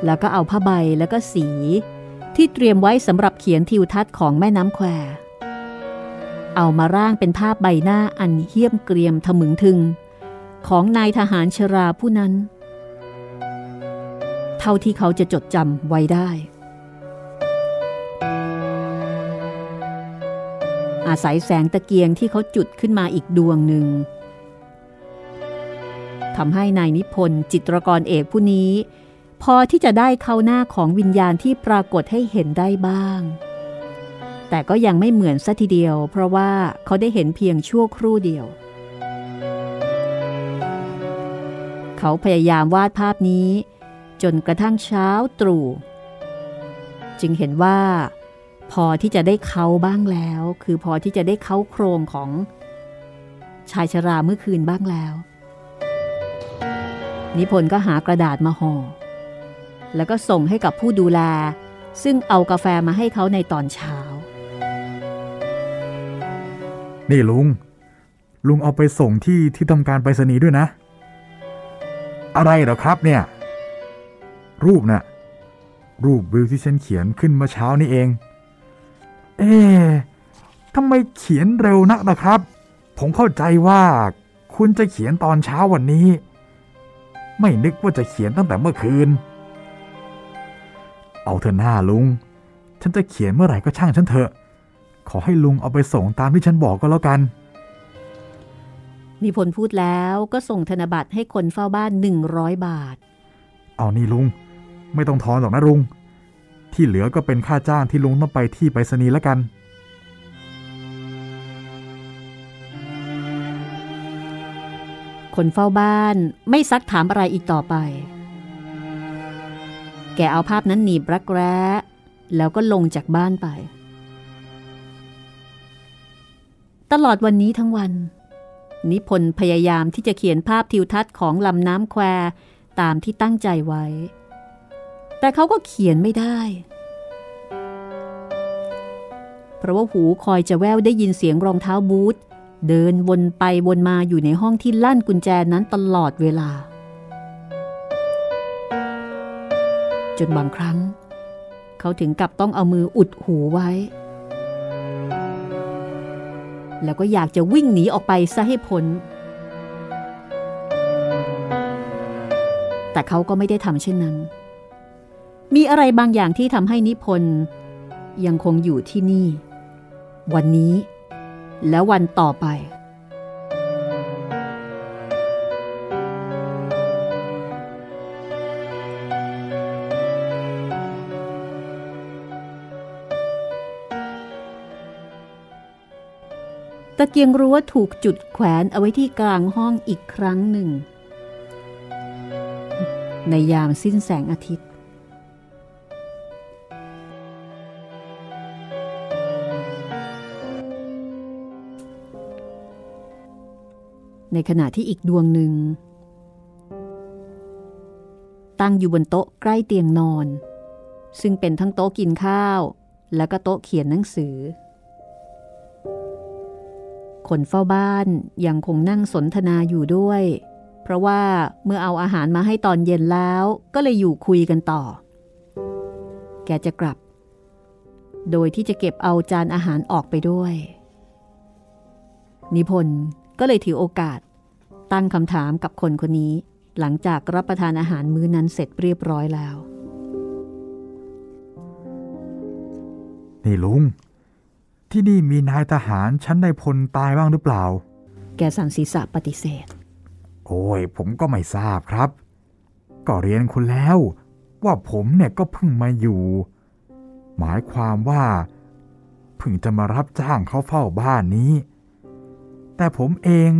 แล้วก็เอาผ้าใบแล้วก็สีที่เตรียมไว้สำหรับเขียนทิวทัศน์ของแม่น้ำแคว เอามาร่างเป็นภาพใบหน้าอันเหี้ยมเกรียมทะมึงทึง ของนายทหารชราผู้นั้น เท่าที่เขาจะจดจำไว้ได้ อาศัยแสงตะเกียงที่เขาจุดขึ้นมาอีกดวงหนึ่งทำให้นายนิพนธ์จิตรกรเอกผู้นี้ พอที่จะได้เข้าหน้าของวิญญาณที่ปรากฏให้เห็นได้บ้าง แต่ก็ยังไม่เหมือนซะทีเดียว เพราะว่าเขาได้เห็นเพียงชั่วครู่เดียว เขาพยายามวาดภาพนี้ จนกระทั่งเช้าตรู่จึงเห็นว่า พอที่จะได้เขาบ้างแล้ว คือพอที่จะได้เขาโครงของชายชราเมื่อคืนบ้างแล้ว นิพนธ์ก็หากระดาษมาห่อแล้วก็ส่งให้กับผู้ดูแล ซึ่งเอากาแฟมาให้เขาในตอนเช้า นี่ลุง ลุงเอาไปส่งที่ที่ทำการไปรษณีย์ด้วยนะ อะไรเหรอครับเนี่ย รูปนะ่ะรูปวิวที่ฉันเขียนขึ้นเมื่อเช้านี้เอง เอ๊ทำไมเขียนเร็วนักนะครับ ผมเข้าใจว่าคุณจะเขียนตอนเช้าวันนี้ ไม่นึกว่าจะเขียนตั้งแต่เมื่อคืน เอาเถอะหน้าลุง ฉันจะเขียนเมื่อไหร่ก็ช่างฉันเถอะ ขอให้ลุงเอาไปส่งตามที่ฉันบอกก็แล้วกันนิพนธ์พูดแล้วก็ส่งธนบัตรให้คนเฝ้าบ้านหนึ่งร้อยบาท เอานี่ลุง ไม่ต้องทอนหรอกนะลุง ที่เหลือก็เป็นค่าจ้างที่ลุงต้องไปที่ไปรษณีย์แล้วกัน คนเฝ้าบ้านไม่ซักถามอะไรอีกต่อไป แกเอาภาพนั้นหนีบรักแร้แล้วก็ลงจากบ้านไป ตลอดวันนี้ทั้งวัน นิพนธ์พยายามที่จะเขียนภาพทิวทัศน์ของลำน้ำแควตามที่ตั้งใจไว้ แต่เขาก็เขียนไม่ได้ เพราะว่าหูคอยจะแววได้ยินเสียงรองเท้าบูทเดินวนไปวนมาอยู่ในห้องที่ลั่นกุญแจนั้นตลอดเวลา จนบางครั้ง เขาถึงกับต้องเอามืออุดหูไว้ แล้วก็อยากจะวิ่งหนีออกไปซะให้พ้นแต่เขาก็ไม่ได้ทำเช่นนั้น มีอะไรบางอย่างที่ทำให้นิพนธ์ยังคงอยู่ที่นี่ วันนี้ และวันต่อไป ตะเกียงรั้วถูกจุดแขวนเอาไว้ที่กลางห้องอีกครั้งหนึ่ง ในยามสิ้นแสงอาทิตย์ ในขณะที่อีกดวงหนึ่ง ตั้งอยู่บนโต๊ะใกล้เตียงนอน ซึ่งเป็นทั้งโต๊ะกินข้าว และก็โต๊ะเขียนหนังสือ คนเฝ้าบ้านยังคงนั่งสนทนาอยู่ด้วย เพราะว่าเมื่อเอาอาหารมาให้ตอนเย็นแล้วก็เลยอยู่คุยกันต่อ แกจะกลับ โดยที่จะเก็บเอาจานอาหารออกไปด้วยนิพนธ์ ก็เลยถือโอกาส ตั้งคำถามกับคนคนนี้ หลังจากรับประทานอาหารมื้อนั้นเสร็จเรียบร้อยแล้ว นี่ลุง ที่นี่มีนายทหารชั้นในพลตายบ้างหรือเปล่า แกสันศีษะปฏิเสธ โอ้ย ผมก็ไม่ทราบครับ ก็เรียนคุณแล้ว ว่าผมเนี่ยก็เพิ่งมาอยู่ หมายความว่าเพิ่งจะมารับจ้างเขาเฝ้าบ้านนี้ แต่ผมเอง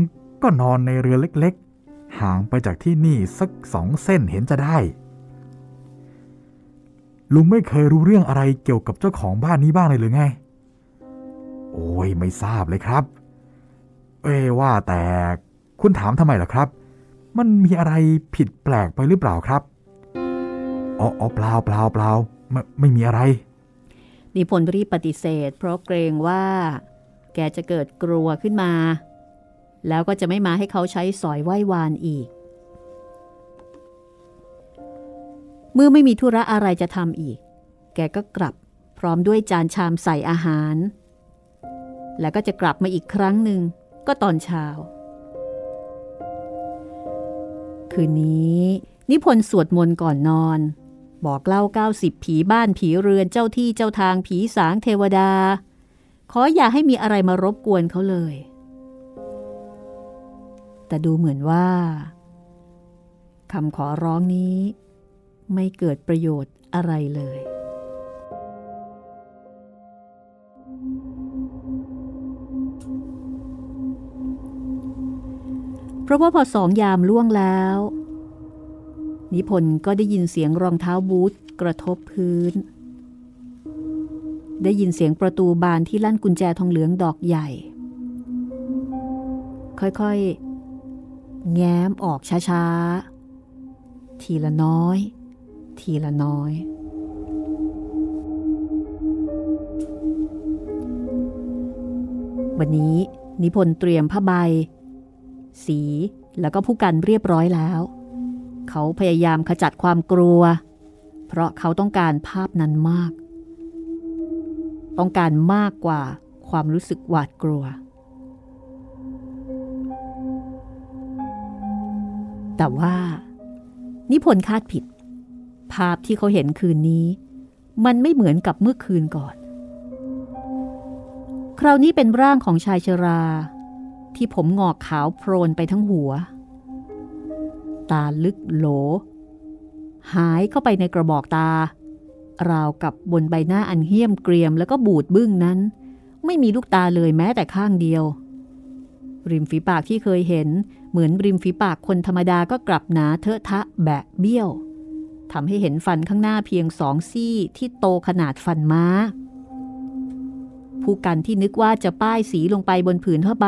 ก็นอนในเรือเล็กๆ ห่างไปจากที่นี่สักสองเส้นเห็นจะได้ ลุงไม่เคยรู้เรื่องอะไรเกี่ยวกับเจ้าของบ้านนี้บ้างเลยหรือไง โอ้ยไม่ทราบเลยครับ เอ้ว่าแต่คุณถามทำไมล่ะครับ มันมีอะไรผิดแปลกไปหรือเปล่าครับอ๋อเปล่าเปล่าเปล่าไม่ไม่มีอะไรนิพนธ์รีบปฏิเสธ เพราะเกรงว่า แกจะเกิดกลัวขึ้นมา แล้วก็จะไม่มาให้เขาใช้สอยไหว้วานอีก เมื่อไม่มีธุระอะไรจะทำอีก แกก็กลับพร้อมด้วยจานชามใส่อาหาร แล้วก็จะกลับมาอีกครั้งหนึ่งก็ตอนเช้า คืนนี้นิพนธ์สวดมนต์ก่อนนอน บอกเล่า 90 ผีบ้านผีเรือนเจ้าที่เจ้าทางผีสางเทวดา ขออย่าให้มีอะไรมารบกวนเขาเลย แต่ดูเหมือนว่าคำขอร้องนี้ ไม่เกิดประโยชน์อะไรเลย เพราะว่าพอสองยามล่วงแล้ว นิพนธ์ก็ได้ยินเสียงรองเท้าบูทกระทบพื้น ได้ยินเสียงประตูบานที่ลั่นกุญแจทองเหลืองดอกใหญ่ ค่อยๆ แง้มออกช้าๆ ทีละน้อย ทีละน้อย วันนี้นิพนธ์เตรียมผ้าใบ สีแล้วก็ผู้กันเรียบร้อยแล้ว เขาพยายามขจัดความกลัว เพราะเขาต้องการภาพนั้นมาก ต้องการมากกว่าความรู้สึกหวาดกลัว แต่ว่า นิพนธ์คาดผิด ภาพที่เขาเห็นคืนนี้ มันไม่เหมือนกับเมื่อคืนก่อน คราวนี้เป็นร่างของชายชรา ที่ผมงอกขาวโพลนไปทั้งหัว ตาลึกโหล หายเข้าไปในกระบอกตา ราวกับบนใบหน้าอันเหี้ยมเกรียมแล้วก็บูดบึ้งนั้น ไม่มีลูกตาเลยแม้แต่ข้างเดียว ริมฝีปากที่เคยเห็น เหมือนริมฝีปากคนธรรมดาก็กลับหนาเทอะทะแบะเบี้ยวทำให้เห็นฟันข้างหน้าเพียงสองซี่ที่โตขนาดฟันม้า ผู้กันที่นึกว่าจะป้ายสีลงไปบนผืนผ้าใบ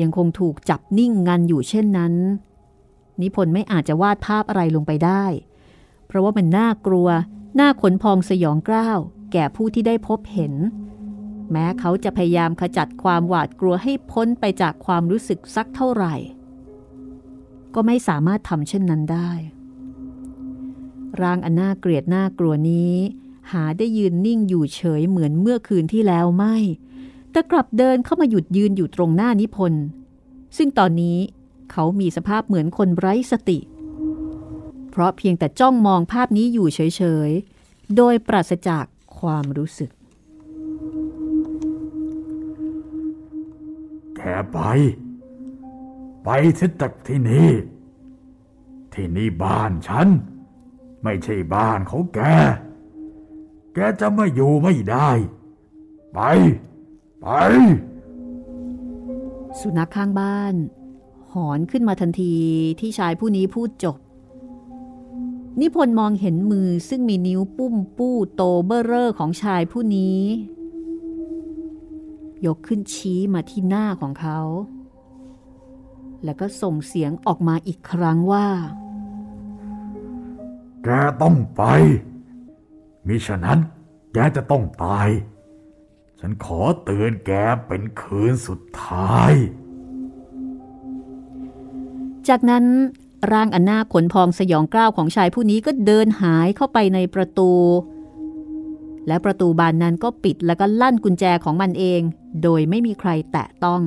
ยังคงถูกจับนิ่งงันอยู่เช่นนั้น นิพนธ์ไม่อาจจะวาดภาพอะไรลงไปได้ เพราะว่ามันน่ากลัว น่าขนพองสยองกล้าว แก่ผู้ที่ได้พบเห็น แม้เขาจะพยายามขจัดความหวาดกลัวให้พ้นไปจากความรู้สึกสักเท่าไหร่ ก็ไม่สามารถทำเช่นนั้นได้ ร่างอันน่าเกลียดน่ากลัวนี้ หาได้ยืนนิ่งอยู่เฉยเหมือนเมื่อคืนที่แล้วไม่ แต่กลับเดินเข้ามาหยุดยืนอยู่ตรงหน้านิพนธ์ซึ่งตอนนี้เขามีสภาพเหมือนคนไร้สติ เพราะเพียงแต่จ้องมองภาพนี้อยู่เฉยๆ โดยปราศจากความรู้สึก ไป ไปเสียจากที่นี่ ที่นี่บ้านฉัน ไม่ใช่บ้านของแก แกจะไม่อยู่ไม่ได้ ไป ไป สุนัขข้างบ้าน หอนขึ้นมาทันทีที่ชายผู้นี้พูดจบ นิพนธ์มองเห็นมือซึ่งมีนิ้วปุ้มปู้โตเบ้อเร่อของชายผู้นี้ ยกขึ้นชี้มาที่หน้าของเขา แล้วก็ส่งเสียงออกมาอีกครั้งว่า แกต้องไป มิฉะนั้นแกจะต้องตาย ฉันขอเตือนแกเป็นคืนสุดท้าย จากนั้นร่างอันน่าขนพองสยองกล้าวของชายผู้นี้ก็เดินหายเข้าไปในประตู และประตูบานนั้นก็ปิดแล้วก็ลั่นกุญแจของมันเอง โดยไม่มีใครแตะต้อง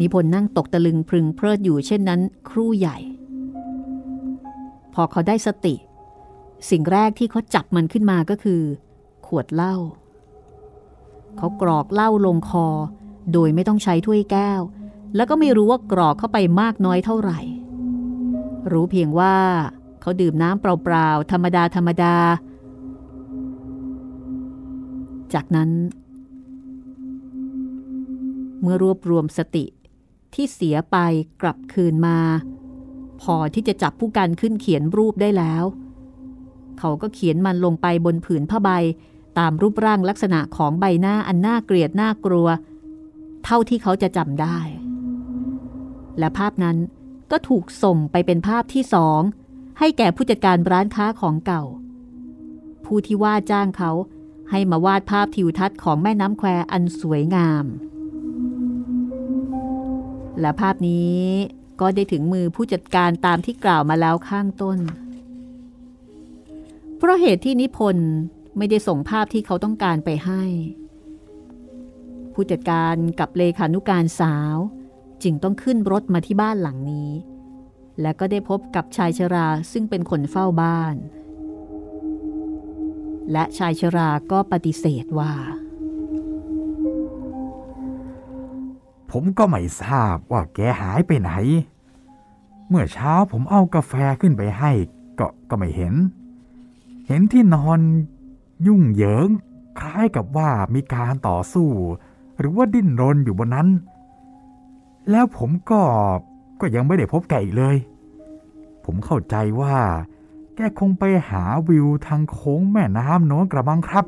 นิพนธ์นั่งตกตะลึงพึงเพลิดอยู่เช่นนั้น ครู่ใหญ่ พอเขาได้สติ สิ่งแรกที่เขาจับมันขึ้นมาก็คือ ขวดเหล้าเขากรอกเหล้าลงคอ โดยไม่ต้องใช้ถ้วยแก้ว แล้วก็ไม่รู้ว่ากรอกเข้าไปมากน้อยเท่าไหร่ รู้เพียงว่า เขาดื่มน้ำเปล่าๆธรรมดาธรรมดา จากนั้น เมื่อรวบรวมสติที่เสียไปกลับคืนมา พอที่จะจับผู้กันขึ้นเขียนรูปได้แล้ว เขาก็เขียนมันลงไปบนผืนผ้าใบตามรูปร่างลักษณะของใบหน้าอันน่าเกลียดน่ากลัว เท่าที่เขาจะจำได้ และภาพนั้นก็ถูกส่งไปเป็นภาพที่สองให้แก่ผู้จัดการร้านค้าของเก่า ผู้ที่ว่าจ้างเขา ให้มาวาดภาพทิวทัศน์ของแม่น้ำแควอันสวยงาม และภาพนี้ก็ได้ถึงมือผู้จัดการตามที่กล่าวมาแล้วข้างต้น เพราะเหตุที่นิพนธ์ไม่ได้ส่งภาพที่เขาต้องการไปให้ ผู้จัดการกับเลขานุการสาว จึงต้องขึ้นรถมาที่บ้านหลังนี้ และก็ได้พบกับชายชราซึ่งเป็นคนเฝ้าบ้าน และชายชราก็ปฏิเสธว่า ผมก็ไม่ทราบว่าแกหายไปไหน เมื่อเช้าผมเอากาแฟขึ้นไปให้ ก็ก็ไม่เห็น เห็นที่นอนยุ่งเหยิง คล้ายกับว่ามีการต่อสู้ หรือว่าดิ้นรนอยู่บนนั้น แล้วผมก็ก็ยังไม่ได้พบแกอีกเลย ผมเข้าใจว่า แกคงไปหาวิวทางโค้งแม่น้ำโน้นกระบังครับ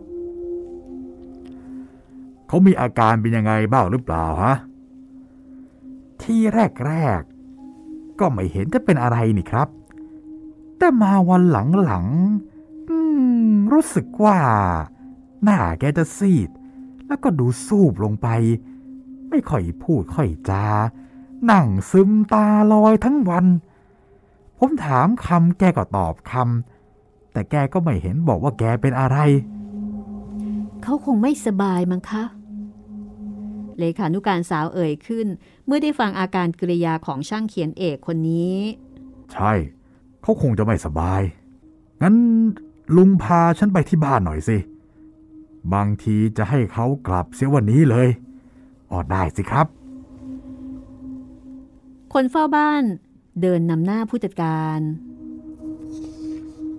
เขามีอาการเป็นยังไงบ้างหรือเปล่าฮะ ที่แรกๆ ก็ไม่เห็นจะเป็นอะไรนี่ครับ แต่มาวันหลังๆอืมรู้สึกว่า หน้าแกจะซีด แล้วก็ดูสูบลงไป ไม่ค่อยพูดค่อยจา นั่งซึมตาลอยทั้งวัน ผมถามคำแกก็ตอบคำแต่แกก็ไม่เห็นบอกว่าแกเป็นอะไร เขาคงไม่สบายมั้งคะ เลขานุการสาวเอ่ยขึ้น เมื่อได้ฟังอาการกริยาของช่างเขียนเอกคนนี้ ใช่ เขาคงจะไม่สบาย งั้นลุงพาฉันไปที่บ้านหน่อยสิ บางทีจะให้เขากลับเสียวันนี้เลยออได้สิครับ คนเฝ้าบ้าน เดินนำหน้าผู้จัดการ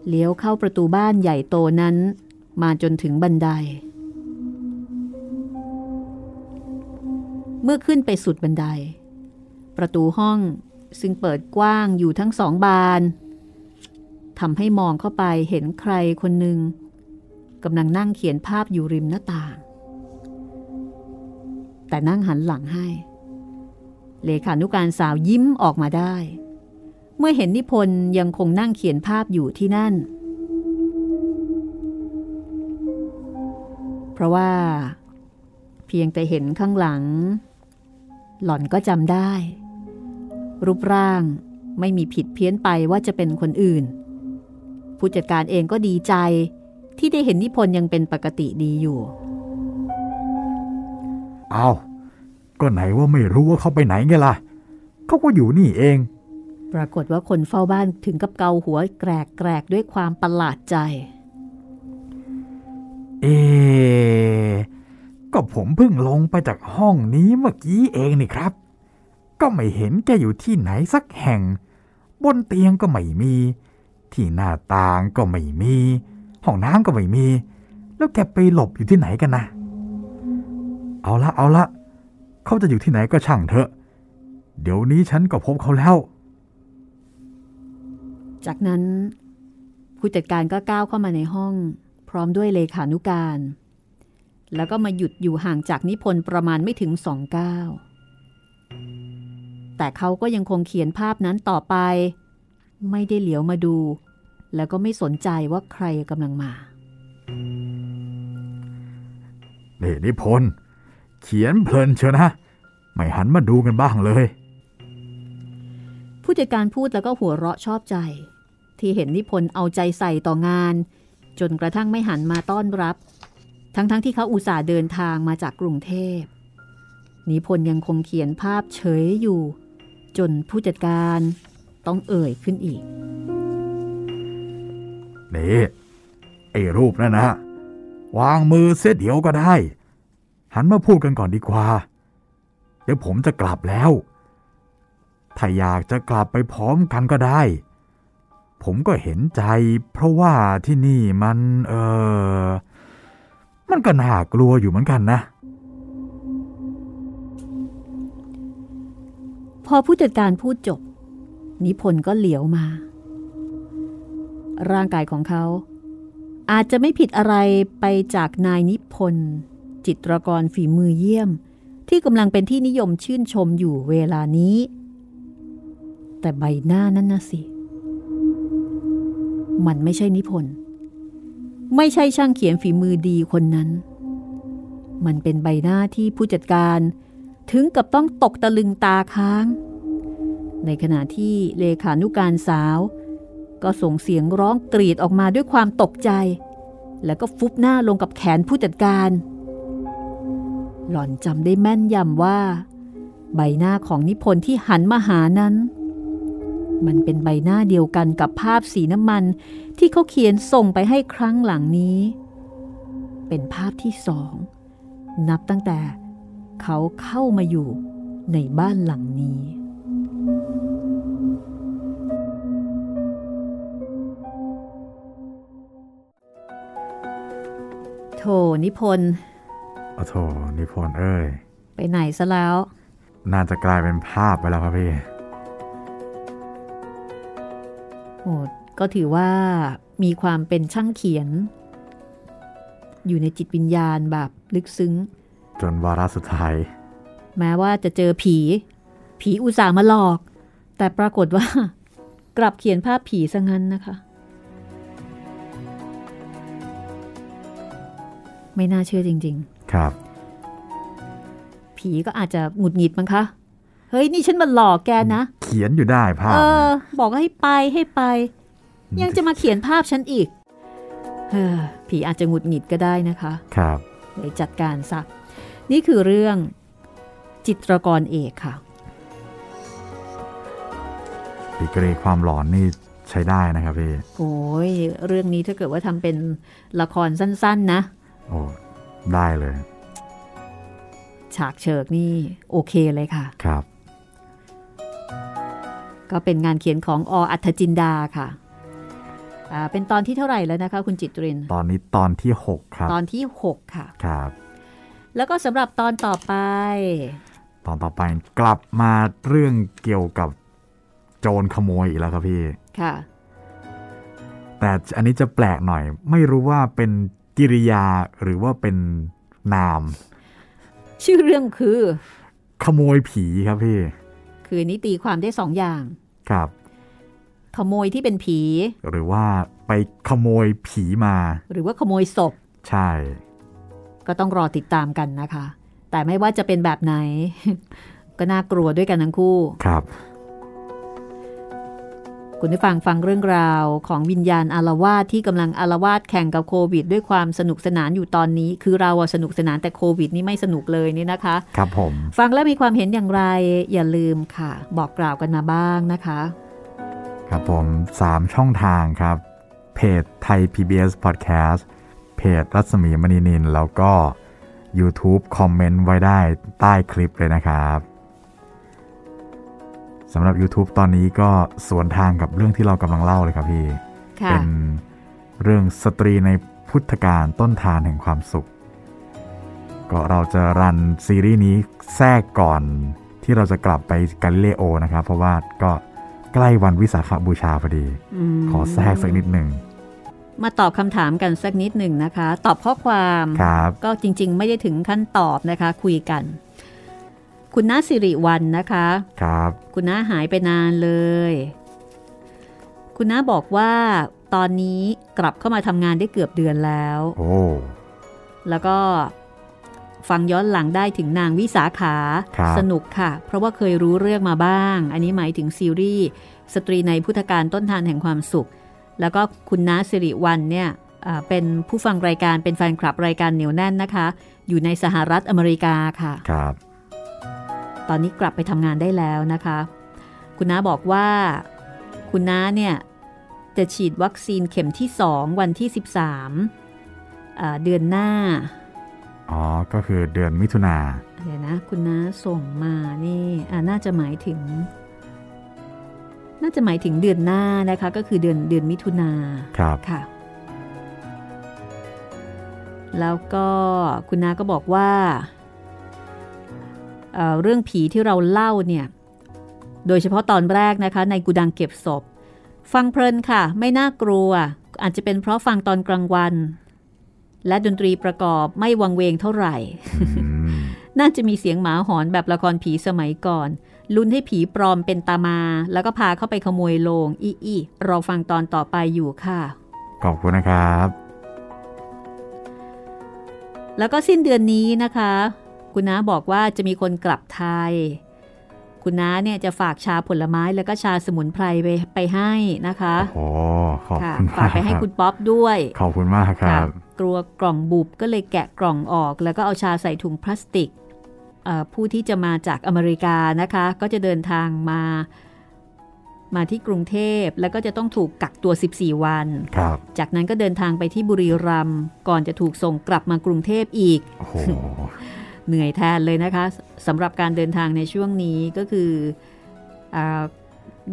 เลี้ยวเข้าประตูบ้านใหญ่โตนั้น มาจนถึงบันได เมื่อขึ้นไปสุดบันได ประตูห้องซึ่งเปิดกว้างอยู่ทั้งสองบานทำให้มองเข้าไปเห็นใครคนหนึ่งกำลังนั่งเขียนภาพอยู่ริมหน้าต่าง แต่นั่งหันหลังให้ เลขานุการสาวยิ้มออกมาได้ เมื่อเห็นนิพนธ์ยังคงนั่งเขียนภาพอยู่ที่นั่น เพราะว่า เพียงแต่เห็นข้างหลัง หล่อนก็จำได้ รูปร่างไม่มีผิดเพี้ยนไปว่าจะเป็นคนอื่น ผู้จัดการเองก็ดีใจที่ได้เห็นนิพนธ์ยังเป็นปกติดีอยู่เอาก็ไหนว่าไม่รู้ว่าเขาไปไหนไงล่ะ เขาก็อยู่นี่เอง ปรากฏว่าคนเฝ้าบ้านถึงกับเกาหัวแกรกแกรกด้วยความประหลาดใจ เอ ก็ผมเพิ่งลงไปจากห้องนี้เมื่อกี้เองนี่ครับ ก็ไม่เห็นแกอยู่ที่ไหนสักแห่ง บนเตียงก็ไม่มี ที่หน้าต่างก็ไม่มี ห้องน้ำก็ไม่มี แล้วแกไปหลบอยู่ที่ไหนกันนะ เอาละเอาละเขาจะอยู่ที่ไหนก็ช่างเถอะ เดี๋ยวนี้ฉันก็พบเขาแล้ว จากนั้นผู้จัดการก็ก้าวเข้ามาในห้อง พร้อมด้วยเลขานุการ แล้วก็มาหยุดอยู่ห่างจากนิพนธ์ประมาณไม่ถึงสองก้าวแต่เขาก็ยังคงเขียนภาพนั้นต่อไป ไม่ได้เหลียวมาดู แล้วก็ไม่สนใจว่าใครกำลังมาเน่นิพนธ์เขียนเพลินเชียวนะ ไม่หันมาดูกันบ้างเลย ผู้จัดการพูดแล้วก็หัวเราะชอบใจ ที่เห็นนิพนธ์เอาใจใส่ต่องาน จนกระทั่งไม่หันมาต้อนรับ ทั้งๆทที่เขาอุตส่าห์เดินทางมาจากกรุงเทพนิพนธ์ยังคงเขียนภาพเฉยอยู่ จนผู้จัดการต้องเอ่ยขึ้นอีกนี่ไอ้รูปนั่นนะ วางมือเสียเดี๋ยวก็ได้ หันมาพูดกันก่อนดีกว่า เดี๋ยวผมจะกลับแล้ว ถ้าอยากจะกลับไปพร้อมกันก็ได้ ผมก็เห็นใจ เพราะว่าที่นี่มันเออมันก็น่ากลัวอยู่เหมือนกันนะ พอผู้จัดการพูดจบ นิพนธ์ก็เหลียวมา ร่างกายของเขา อาจจะไม่ผิดอะไรไปจากนายนิพนธ์จิตรกรฝีมือเยี่ยม ที่กำลังเป็นที่นิยมชื่นชมอยู่เวลานี้ แต่ใบหน้านั้นนะสิ มันไม่ใช่นิพนธ์ ไม่ใช่ช่างเขียนฝีมือดีคนนั้น มันเป็นใบหน้าที่ผู้จัดการถึงกับต้องตกตะลึงตาค้าง ในขณะที่เลขานุการสาว ก็ส่งเสียงร้องกรีดออกมาด้วยความตกใจ แล้วก็ฟุบหน้าลงกับแขนผู้จัดการ หล่อนจำได้แม่นยำว่า ใบหน้าของนิพนธ์ที่หันมาหานั้น มันเป็นใบหน้าเดียวกันกับภาพสีน้ำมันที่เขาเขียนส่งไปให้ครั้งหลังนี้ เป็นภาพที่สอง นับตั้งแต่เขาเข้ามาอยู่ในบ้านหลังนี้ โถนิพนธ์โอ้โถนิพนธ์เอ้ย ไปไหนซะแล้ว น่าจะกลายเป็นภาพไปแล้วครับพี่ โอ้ก็ถือว่ามีความเป็นช่างเขียน อยู่ในจิตวิญญาณแบบลึกซึ้ง จนวาระสุดท้าย แม้ว่าจะเจอผี ผีอุตส่าห์มาหลอก แต่ปรากฏว่า กลับเขียนภาพผีซะงั้นนะคะ ไม่น่าเชื่อจริงครับๆผีก็อาจจะหงุดหงิดมั้งคะ เฮ้ยนี่ฉันมาหลอกแกนะ เขียนอยู่ได้ภาพเออ บอกให้ไปให้ไป ยังจะมาเขียนภาพฉันอีกเฮ้อผีอาจจะหงุดหงิดก็ได้นะคะ ครับเลยจัดการซะนี่คือเรื่องจิตรกรเอกค่ะดีกรีความหลอนนี่ใช้ได้นะครับพี่โอ้ยเรื่องนี้ถ้าเกิดว่าทำเป็นละครสั้น ๆ นะ โอ้ได้เลย ฉากเฉิกนี่โอเคเลยค่ะ ครับ ก็เป็นงานเขียนของออัธจินดาค่ะอ่าเป็นตอนที่เท่าไหร่แล้วนะคะ คุณจิตริน ตอนนี้ตอนที่ 6 ครับ ตอนที่ 6 ค่ะ ครับ แล้วก็สำหรับตอนต่อไป ตอนต่อไปกลับมาเรื่องเกี่ยวกับโจรขโมยอีกแล้วครับพี่ ค่ะ แต่อันนี้จะแปลกหน่อย ไม่รู้ว่าเป็นกิริยาหรือว่าเป็นนาม ชื่อเรื่องคือ ขโมยผีครับพี่ คือนิตีความได้สองอย่าง ครับ ขโมยที่เป็นผี หรือว่าไปขโมยผีมา หรือว่าขโมยศพ ใช่ ก็ต้องรอติดตามกันนะคะ แต่ไม่ว่าจะเป็นแบบไหน ก็น่ากลัวด้วยกันทั้งคู่ ครับ คุณได้ฟังฟังเรื่องราวของวิญญาณอารวาสที่กำลังอารวาสแข่งกับโควิด ด้วยความสนุกสนานอยู่ตอนนี้ คือเราสนุกสนานแต่โควิด นี่ไม่สนุกเลยนี่นะคะ ครับผม ฟังแล้วมีความเห็นอย่างไรอย่าลืมค่ะ บอกกล่าวกันมาบ้างนะคะ ครับผม 3 ช่องทางครับ เพจไทย PBS Podcast เพจรัศมีมณีนิน แล้วก็ YouTube คอมเมนต์ไว้ได้ใต้คลิปเลยนะครับ สำหรับ YouTube ตอนนี้ก็สวนทางกับเรื่องที่เรากำลังเล่าเลยครับพี่ค่ะเป็นเรื่องสตรีในพุทธการต้นทานแห่งความสุข ก็เราจะรันซีรีส์นี้แทรกก่อนที่เราจะกลับไปกาลิเลโอนะครับ เพราะว่าก็ใกล้วันวิสาขบูชาพอดีมขอแทรกสักนิดหนึ่งมาตอบคำถามกันสักนิดหนึ่งนะคะ ตอบข้อความครับก็จริง ๆ ไม่ได้ถึงขั้นตอบนะคะ คุยกัน คุณน้าสิริวันนะคะ ครับ คุณน้าหายไปนานเลย คุณน้าบอกว่าตอนนี้กลับเข้ามาทำงานได้เกือบเดือนแล้ว โอ้ แล้วก็ฟังย้อนหลังได้ถึงนางวิสาขาครับสนุกค่ะ เพราะว่าเคยรู้เรื่องมาบ้าง อันนี้หมายถึงซีรีส์สตรีในพุทธการต้นทานแห่งความสุข แล้วก็คุณน้าสิริวันเนี่ยอ่าเป็นผู้ฟังรายการเป็นแฟนคลับรายการเหนียวแน่นนะคะ อยู่ในสหรัฐอเมริกาค่ะ ครับ ตอนนี้กลับไปทำงานได้แล้วนะคะ คุณน้าบอกว่าคุณน้าเนี่ยจะฉีดวัคซีนเข็มที่ 2 วันที่ 13อ่าเดือนหน้า อ๋อ ก็คือเดือนมิถุนาเดี๋ยวนะ คุณน้าส่งมานี่อ่าน่าจะหมายถึง น่าจะหมายถึงเดือนหน้านะคะ ก็คือเดือนเดือนมิถุนาครับค่ะ แล้วก็คุณนาก็บอกว่า เอ่อเรื่องผีที่เราเล่าเนี่ย โดยเฉพาะตอนแรกนะคะ ในกุดังเก็บศพ ฟังเพลินค่ะ ไม่น่ากลัว อาจจะเป็นเพราะฟังตอนกลางวัน และดนตรีประกอบไม่วังเวงเท่าไหร่อืมน่าจะมีเสียงหมาหอนแบบละครผีสมัยก่อนลุ้นให้ผีปลอมเป็นตามา แล้วก็พาเข้าไปขโมยโลง อีอีรอฟังตอนต่อไปอยู่ค่ะ ขอบคุณนะครับ แล้วก็สิ้นเดือนนี้นะคะ คุณน้าบอกว่าจะมีคนกลับไทยคุณคุณน้าเนี่ยจะฝากชาผลไม้แล้วก็ชาสมุนไพรไปไปให้นะคะโอ้ขอบค่ะคุณฝามากกไปให้รับคุณป๊อปด้วย ขอบคุณมากครับ กลัวกล่องบุบก็เลยแกะกล่องออก แล้วก็เอาชาใส่ถุงพลาสติกเอ่อผู้ที่จะมาจากอเมริกานะคะ ก็จะเดินทางมามาที่กรุงเทพแล้วก็จะต้องถูกกักตัว 14 วันครับจากนั้นก็เดินทางไปที่บุรีรัมย์ก่อนจะถูกส่งกลับมากรุงเทพอีกโอ้โห เหนื่อยแทนเลยนะคะสำหรับการเดินทางในช่วงนี้ก็คืออา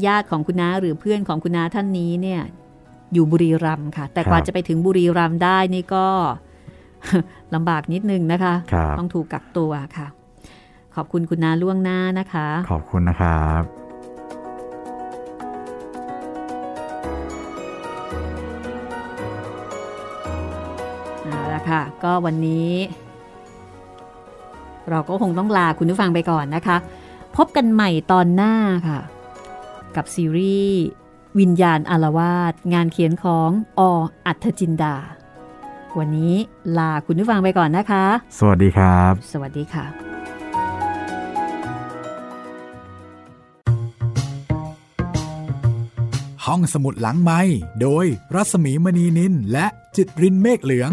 ญาติของคุณน้าหรือเพื่อนของคุณน้าท่านนี้เนี่ยอยู่บุรีรัมย์ค่ะ แต่กว่าครับจะไปถึงบุรีรัมย์ได้นี่ก็ลำบากนิดนึงนะคะครับต้องถูกกักตัวค่ะ ขอบคุณคุณน้าล่วงหน้านะคะ ขอบคุณนะครับเอาละค่ะ ก็วันนี้ เราก็คงต้องลาคุณผู้ฟังไปก่อนนะคะ พบกันใหม่ตอนหน้าค่ะ กับซีรีส์วิญญาณอารวาสงานเขียนของออัธจินดา วันนี้ลาคุณผู้ฟังไปก่อนนะคะ สวัสดีครับ สวัสดีค่ะห้องสมุดหลังไม้โดยรัสมีมณีนินและจิตรินเมฆเหลือง